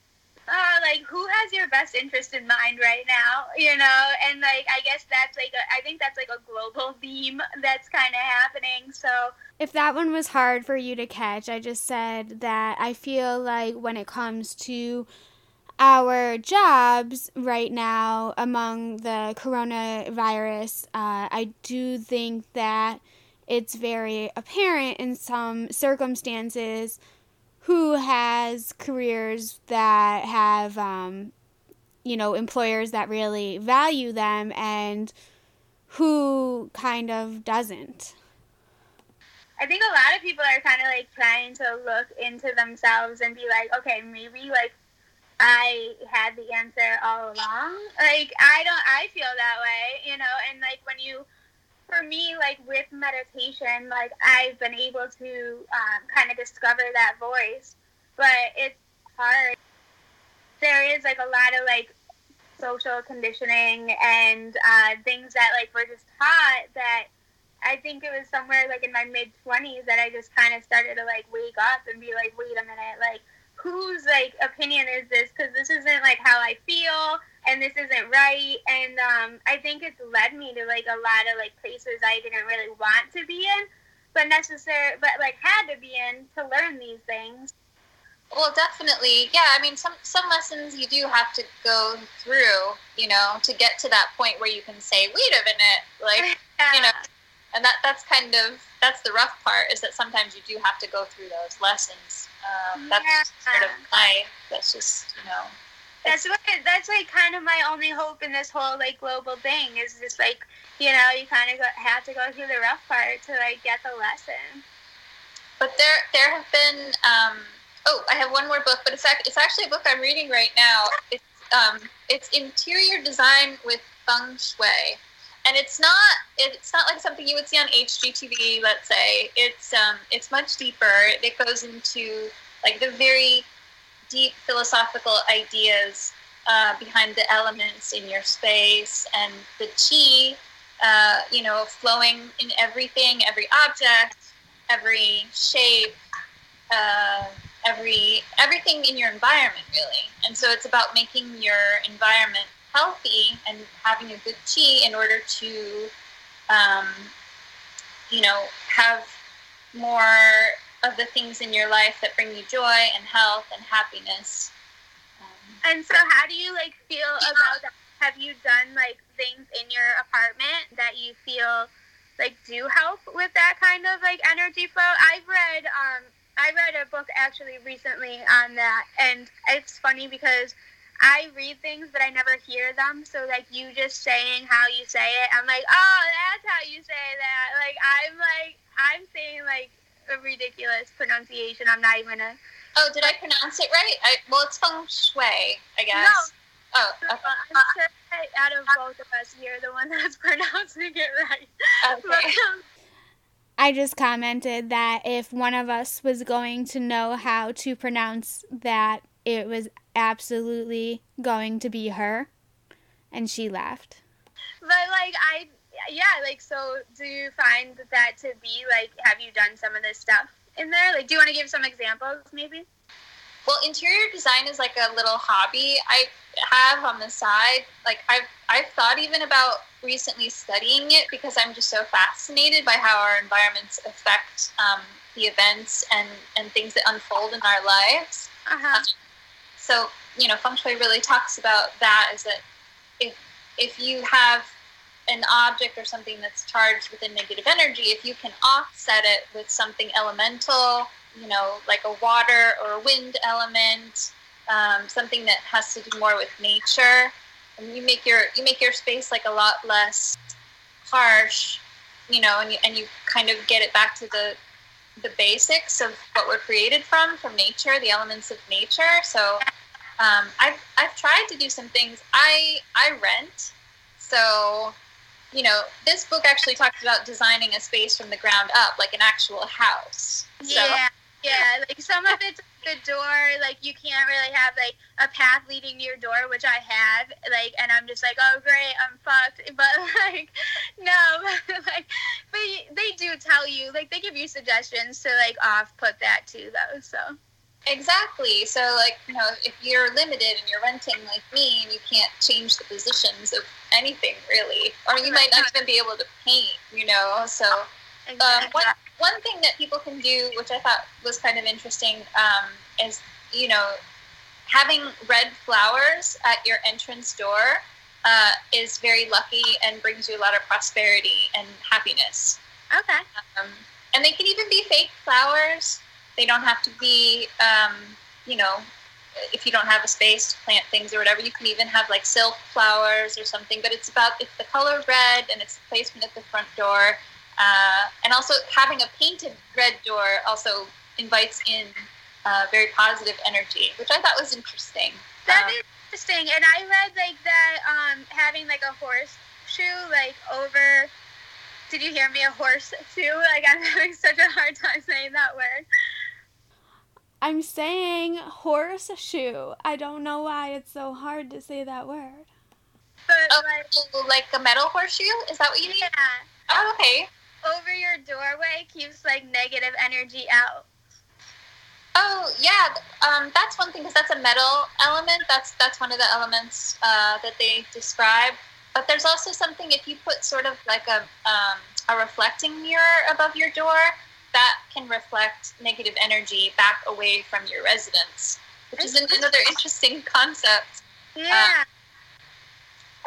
uh, like who has your best interest in mind right now you know and like i guess that's like a, i think that's like a global theme that's kind of happening so if that one was hard for you to catch i just said that i feel like when it comes to our jobs right now among the coronavirus uh, i do think that it's very apparent in some circumstances who has careers that have, um, you know, employers that really value them and who kind of doesn't. I think a lot of people are kind of like trying to look into themselves and be like, okay, maybe like I had the answer all along. Like I don't, I feel that way, you know. And like when you for me, like with meditation, like I've been able to um, kind of discover that voice, but it's hard. There is like a lot of like social conditioning and uh, things that like were just taught that I think it was somewhere like in my mid twenties that I just kind of started to like wake up and be like, wait a minute, like whose like opinion is this? Because this isn't like how I feel and this isn't right. And um, I think it's led me to like a lot of like places I didn't really want to be in, but necessary, but like had to be in to learn these things. Well, definitely, yeah. I mean, some some lessons you do have to go through, you know, to get to that point where you can say, "Wait a minute," like yeah. you know, and that that's kind of that's the rough part is that sometimes you do have to go through those lessons. Um, that's yeah. sort of my that's just you know that's what that's like kind of my only hope in this whole like global thing is just like you know you kind of have to go through the rough part to like get the lesson but there there have been. Um, oh, I have one more book, but it's ac- it's actually a book I'm reading right now. It's um, it's interior design with feng shui, and it's not it's not like something you would see on HGTV. Let's say it's um, it's much deeper. It goes into like the very deep philosophical ideas uh, behind the elements in your space and the chi, uh, you know, flowing in everything, every object, every shape, uh, every everything in your environment, really. And so it's about making your environment healthy and having a good chi in order to, um, you know, have more of the things in your life that bring you joy and health and happiness. Um, and so, how do you like feel about that? Have you done like things in your apartment that you feel like do help with that kind of like energy flow? I've read um I read a book actually recently on that, and it's funny because I read things but I never hear them. So like you just saying how you say it, I'm like, oh, that's how you say that. Like I'm like I'm saying like a ridiculous pronunciation. I'm not even gonna. Oh, did I pronounce it right? I, well, it's feng shui, I guess. No. Oh, okay. I'm sure out of both of us, you're the one that's pronouncing it right. Okay. But, um, I just commented that if one of us was going to know how to pronounce that, it was absolutely going to be her. And she laughed. But, like, I yeah, like so do you find that to be like have you done some of this stuff in there? Like do you want to give some examples maybe? Well, interior design is like a little hobby I have on the side. Like I've I've thought even about recently studying it because I'm just so fascinated by how our environments affect um, the events and and things that unfold in our lives. Uh-huh. Um, so you know, feng shui really talks about that. Is that if if you have an object or something that's charged with a negative energy, if you can offset it with something elemental, you know, like a water or a wind element, um, something that has to do more with nature, and you make your you make your space like a lot less harsh, you know, and you, and you kind of get it back to the the basics of what we're created from, from nature, the elements of nature. So um, I've I've tried to do some things. I I rent, so you know, this book actually talks about designing a space from the ground up, like an actual house. So. Yeah, yeah. Like some of it's the door, like you can't really have like a path leading to your door, which I have. Like, and I'm just like, oh great, I'm fucked. But like, no, like, but they do tell you, like, they give you suggestions to like off put that too, though. So. Exactly. So, like, you know, if you're limited and you're renting like me and you can't change the positions of anything really, or you might not even be able to paint, you know. So, um, one, one thing that people can do, which I thought was kind of interesting, um, is, you know, having red flowers at your entrance door uh, is very lucky and brings you a lot of prosperity and happiness. Okay. Um, and they can even be fake flowers. They don't have to be, um, you know, if you don't have a space to plant things or whatever, you can even have like silk flowers or something. But it's about it's the color red and it's the placement at the front door, uh, and also having a painted red door also invites in uh, very positive energy, which I thought was interesting. That um, is interesting, and I read like that um, having like a horse shoe like over. Did you hear me? A horse shoe? Like I'm having such a hard time saying that word. I'm saying horseshoe. I don't know why it's so hard to say that word. But oh, like, like a metal horseshoe? Is that what you mean? Yeah. Oh, okay. Over your doorway keeps like negative energy out. Oh yeah, um, that's one thing because that's a metal element. That's that's one of the elements uh, that they describe. But there's also something if you put sort of like a um, a reflecting mirror above your door, that can reflect negative energy back away from your residence, which is another interesting concept. Yeah. Uh,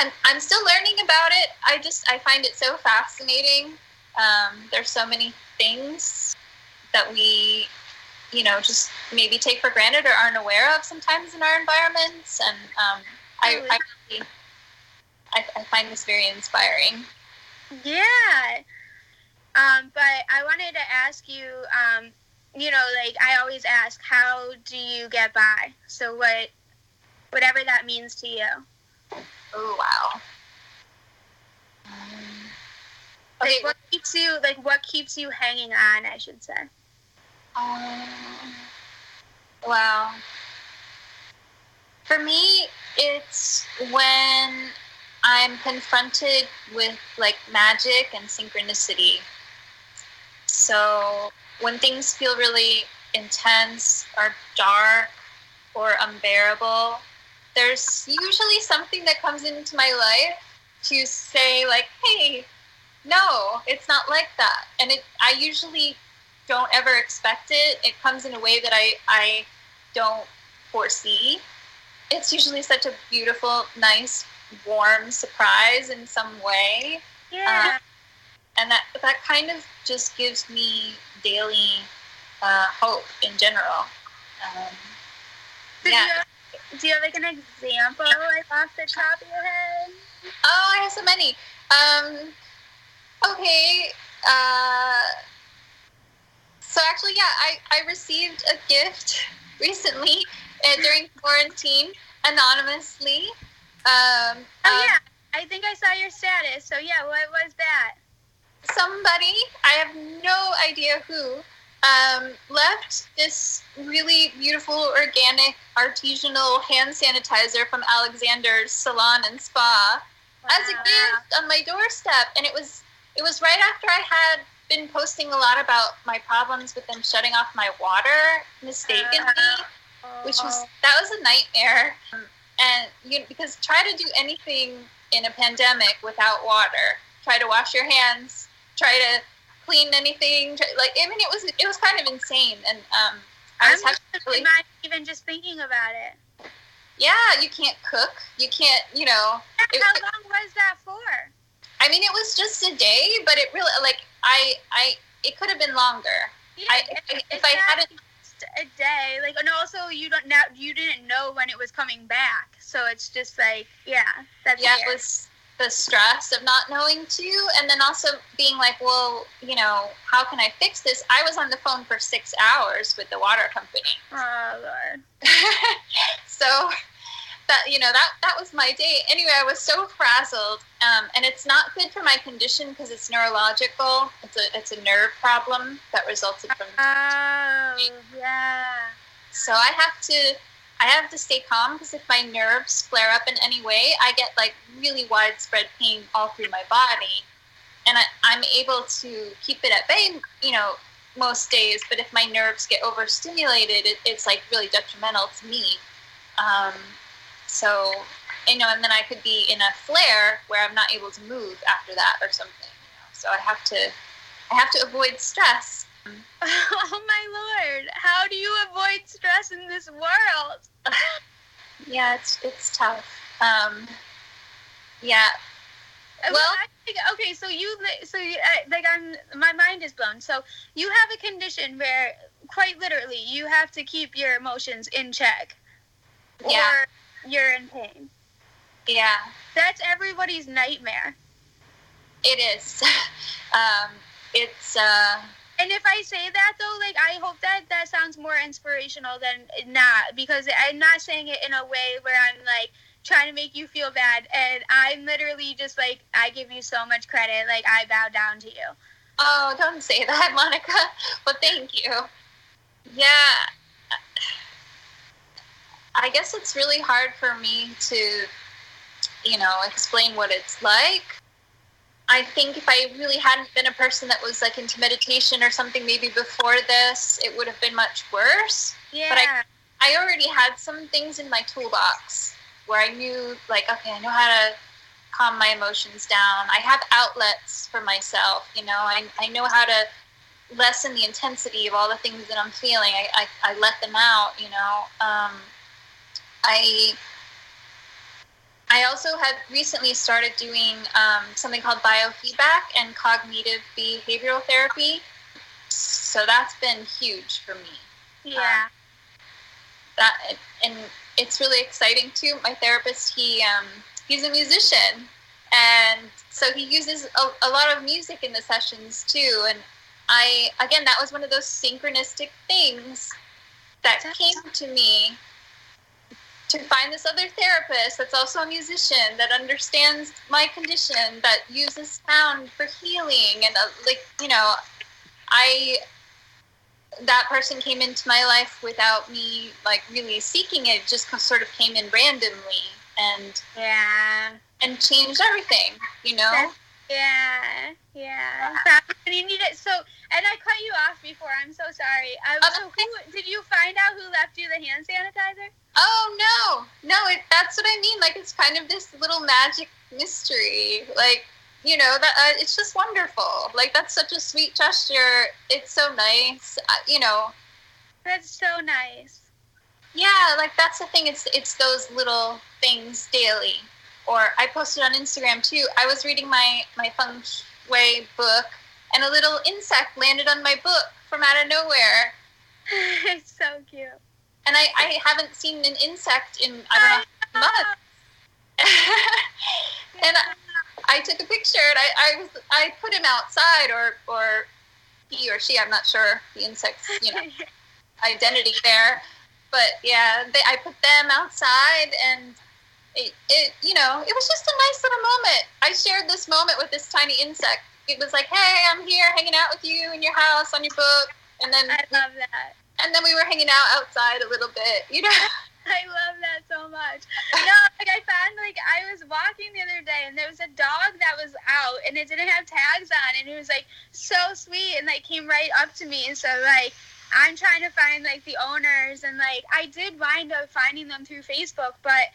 and I'm still learning about it. I just I find it so fascinating. Um, there's so many things that we, you know, just maybe take for granted or aren't aware of sometimes in our environments, and um, I, I, I, I find this very inspiring. Yeah. Um, but I wanted to ask you, um, you know, like I always ask, how do you get by? So what, whatever that means to you. Oh wow. Like okay. what keeps you like what keeps you hanging on? I should say. Um, wow. For me, it's when I'm confronted with like magic and synchronicity. So when things feel really intense or dark or unbearable, there's usually something that comes into my life to say like, "Hey, no, it's not like that." And it I usually don't ever expect it. It comes in a way that I I don't foresee. It's usually such a beautiful, nice, warm surprise in some way. Yeah. Um, and that that kind of just gives me daily uh, hope in general. Um, yeah. You have, do you have like an example, like off the top of your head? Oh, I have so many. Um, okay. Uh, so actually, yeah, I, I received a gift recently uh, during quarantine anonymously. Um, oh um, yeah, I think I saw your status. So yeah, what was that? Somebody, I have no idea who, um, left this really beautiful organic artisanal hand sanitizer from Alexander's Salon and Spa wow. as a gift on my doorstep, and it was it was right after I had been posting a lot about my problems with them shutting off my water mistakenly, uh, which was that was a nightmare. And you know, because try to do anything in a pandemic without water. Try to wash your hands. Try to clean anything. Try, like I mean, it was it was kind of insane. And um, I was I'm really, not even just thinking about it. Yeah, you can't cook. You can't. You know. It, how long was that for? I mean, it was just a day, but it really like I I it could have been longer. Yeah, I, if, if I hadn't a day, like and also you don't now you didn't know when it was coming back, so it's just like yeah, that's yeah, weird. it was the stress of not knowing too, and then also being like, well, you know, how can I fix this? I was on the phone for six hours with the water company. Oh lord. so that you know that that was my day. Anyway i was so frazzled um, and it's not good for my condition because it's neurological. It's a it's a nerve problem that resulted from oh yeah. So i have to i have to stay calm because if my nerves flare up in any way i get like really widespread pain all through my body. And I, i'm able to keep it at bay you know most days but if my nerves get overstimulated it, it's like really detrimental to me. Um, so, you know, and then I could be in a flare where I'm not able to move after that or something. You know? So I have to, I have to avoid stress. Oh my lord! How do you avoid stress in this world? yeah, it's it's tough. Um, yeah. Uh, well, think, okay, so you so you, uh, like I'm my mind is blown. So you have a condition where quite literally you have to keep your emotions in check. Yeah. Or you're in pain. Yeah. That's everybody's nightmare. It is. um, it's. Uh... And if I say that though, like I hope that that sounds more inspirational than not, because I'm not saying it in a way where I'm like trying to make you feel bad, and I'm literally just like I give you so much credit, like I bow down to you. Oh, don't say that, Monica. But thank you. Yeah, I guess it's really hard for me to, you know, explain what it's like. I think if I really hadn't been a person that was like into meditation or something maybe before this, it would have been much worse. Yeah. But I, I already had some things in my toolbox where I knew, like, okay, I know how to calm my emotions down. I have outlets for myself, you know, I, I know how to lessen the intensity of all the things that I'm feeling. I, I, I let them out, you know. Um, I I also have recently started doing um, something called biofeedback and cognitive behavioral therapy. So that's been huge for me. Yeah. Um, that and it's really exciting too. My therapist, he um, he's a musician, and so he uses a, a lot of music in the sessions too. And I again that was one of those synchronistic things that came to me to find this other therapist that's also a musician that understands my condition that uses sound for healing and uh, like you know i that person came into my life without me like really seeking it just sort of came in randomly and yeah. and changed everything you know? That's, yeah yeah. You need it? So and i cut you off before i'm so sorry. I, so who, did you find out who left you the hand sanitizer oh no. No it, that's what i mean. Like it's kind of this little magic mystery. Like you know that uh, it's just wonderful. Like that's such a sweet gesture. It's so nice. Uh, you know. That's so nice. Yeah like that's the thing. It's it's those little things daily. Or i posted on instagram too. I was reading my my feng shui book and a little insect landed on my book from out of nowhere. It's so cute and i i haven't seen an insect in i don't know months and I, I took a picture and I, I was I put him outside or or he or she I'm not sure the insect's you know identity there, but yeah they, I put them outside and it, it you know it was just a nice little moment. I shared this moment with this tiny insect. It was like hey I'm here hanging out with you in your house on your book and then I love that and then we were hanging out outside a little bit you know. I love that so much. No, like I found like I was walking the other day and there was a dog that was out and it didn't have tags on and it was like so sweet and like came right up to me and so like I'm trying to find like the owners and like I did wind up finding them through Facebook, but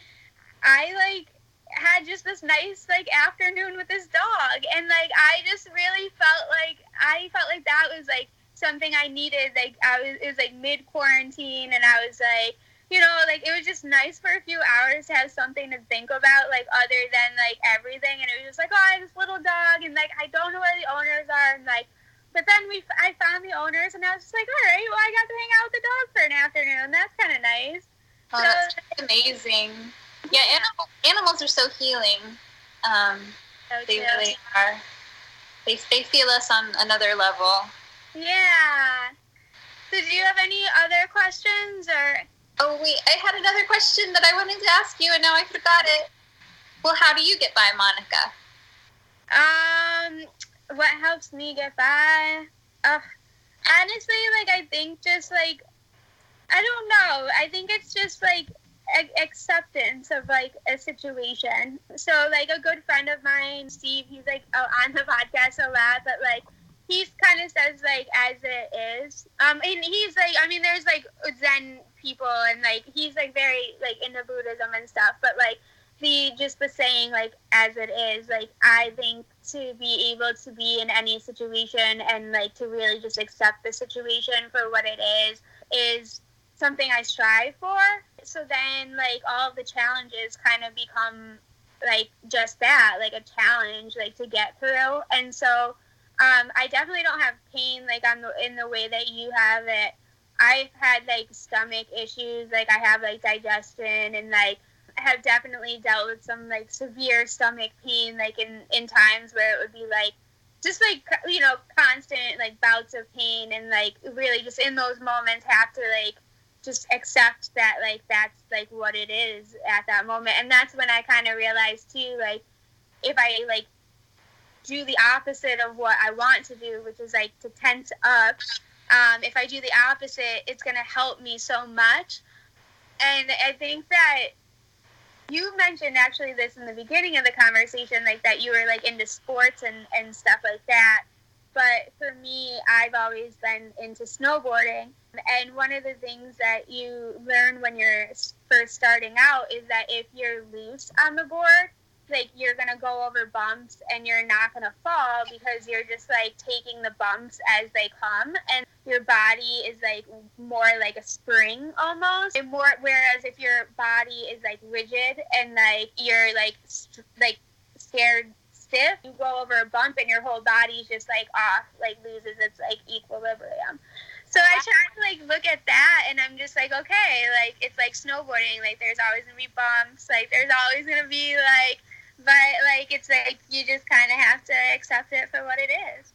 I like had just this nice like afternoon with this dog and like I just really felt like I felt like that was like something I needed. Like I was it was like mid quarantine and I was like you know, like it was just nice for a few hours to have something to think about, like other than like everything. And it was just like, oh, I have this little dog, and like I don't know where the owners are, and like, but then we, I found the owners, and I was just like, all right, well, I got to hang out with the dog for an afternoon. That's kind of nice. Oh, so, that's amazing. Yeah, animal, animals are so healing. Um, so they really are. They they feel us on another level. Yeah. So, do you have any other questions or? Oh, wait, I had another question that I wanted to ask you, and now I forgot it. Well, how do you get by, Monica? Um, what helps me get by? Uh, honestly, like, I think just, like, I don't know. I think it's just, like, a- acceptance of, like, a situation. So, like, a good friend of mine, Steve, he's, like, on the podcast a lot, but, like, he kind of says like as it is. Um and he's like i mean there's like zen people and like he's like very like into buddhism and stuff but like the just the saying like as it is like i think to be able to be in any situation and like to really just accept the situation for what it is is something i strive for. So then like all the challenges kind of become like just that like a challenge like to get through. And so um, I definitely don't have pain like on the in the way that you have it. I've had like stomach issues, like I have like digestion and like have definitely dealt with some like severe stomach pain, like in in times where it would be like just like you know constant like bouts of pain and like really just in those moments have to like just accept that like that's like what it is at that moment and that's when i kind of realized too like if i like do the opposite of what I want to do, which is like to tense up. Um, if I do the opposite, it's going to help me so much. And I think that you mentioned actually this in the beginning of the conversation, like that you were like into sports and, and stuff like that. But for me, I've always been into snowboarding. And one of the things that you learn when you're first starting out is that if you're loose on the board, like you're gonna go over bumps and you're not gonna fall because you're just like taking the bumps as they come and your body is like more like a spring almost and more whereas if your body is like rigid and like you're like st- like scared stiff you go over a bump and your whole body's just like off like loses its like equilibrium so I try to like look at that and I'm just like, okay, like it's like snowboarding. Like there's always gonna be bumps. Like there's always gonna be like but like it's like you just kind of have to accept it for what it is.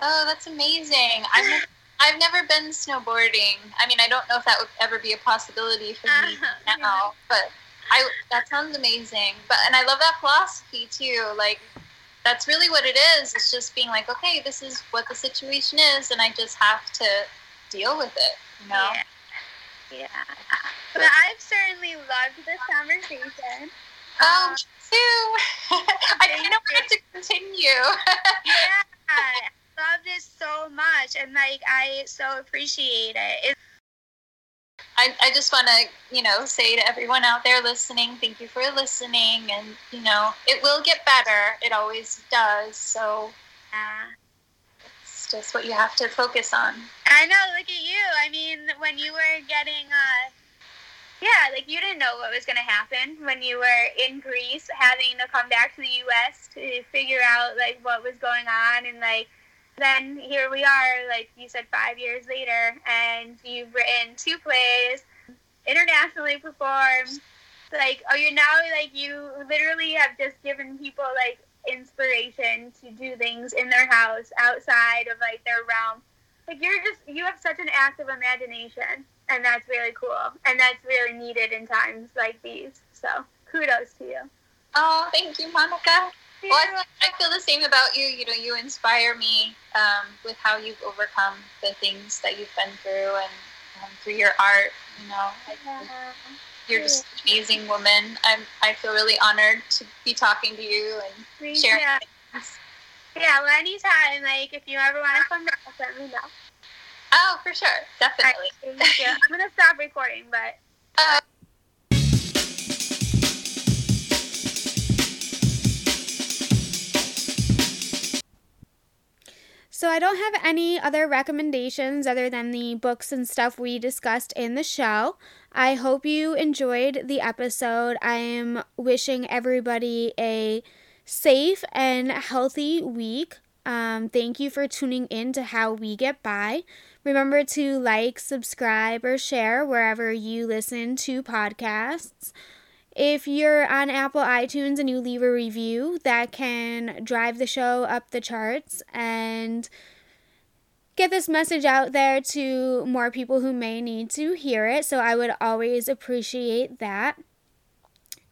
Oh, that's amazing. I've never, I've never been snowboarding. I mean, I don't know if that would ever be a possibility for me uh-huh. now, but I that sounds amazing. But and I love that philosophy too. Like that's really what it is. It's just being like, okay, this is what the situation is, and I just have to deal with it. You know. Yeah. Yeah. But I've certainly loved this conversation. Oh, um, too. I of wanted to continue. yeah. I love this so much, and like I so appreciate it. It's I, I just want to, you know, say to everyone out there listening, thank you for listening. And, you know, it will get better. It always does. So, yeah It's just what you have to focus on. I know. Look at you. I mean, when you were getting, uh, yeah, like you didn't know what was going to happen when you were in Greece, having to come back to the U.S. to figure out like what was going on, and like then here we are, like you said, five years later, and you've written two plays, internationally performed. Like, oh, you're now like you literally have just given people like inspiration to do things in their house outside of like their realm. Like you're just you have such an active imagination and that's really cool. And that's really needed in times like these. So kudos to you. Oh, thank you, Monica. Well, I, I feel the same about you. You know, you inspire me um, with how you've overcome the things that you've been through and um, through your art. You know, yeah. You're just an amazing woman. I'm, I feel really honored to be talking to you and Me sharing yeah. things. Yeah, well, anytime. Like, if you ever want to come back, let me know. Oh, for sure. Definitely. Right, thank you. I'm going to stop recording, but. Uh, So, I don't have any other recommendations other than the books and stuff we discussed in the show. I hope you enjoyed the episode. I am wishing everybody a safe and healthy week. Um, thank you for tuning in to How We Get By. Remember to like, subscribe, or share wherever you listen to podcasts. If you're on Apple iTunes and you leave a review, that can drive the show up the charts and get this message out there to more people who may need to hear it. So I would always appreciate that.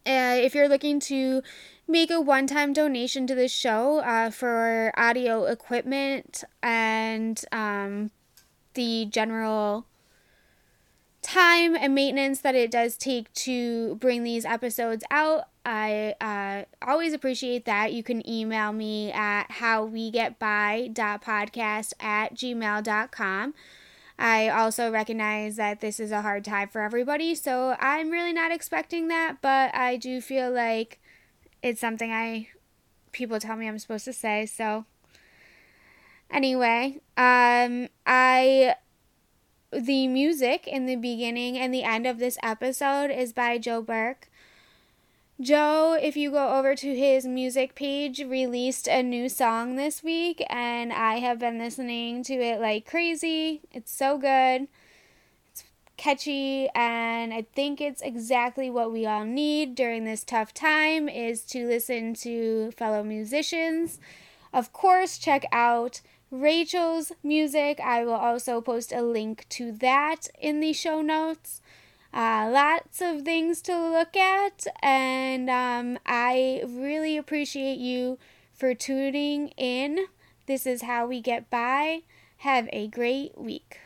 Uh, if you're looking to make a one time donation to the show uh, for audio equipment and um, the general time and maintenance that it does take to bring these episodes out. I uh, always appreciate that. You can email me at howwegetby.podcast at gmail.com. I also recognize that this is a hard time for everybody, so I'm really not expecting that, but I do feel like it's something I people tell me I'm supposed to say, so anyway, um I the music in the beginning and the end of this episode is by Joe Burke. Joe, if you go over to his music page, released a new song this week, and I have been listening to it like crazy. It's so good. It's catchy, and I think it's exactly what we all need during this tough time is to listen to fellow musicians. Of course, check out Rachel's music. I will also post a link to that in the show notes. Uh, lots of things to look at, and um, I really appreciate you for tuning in. This is how we get by. Have a great week.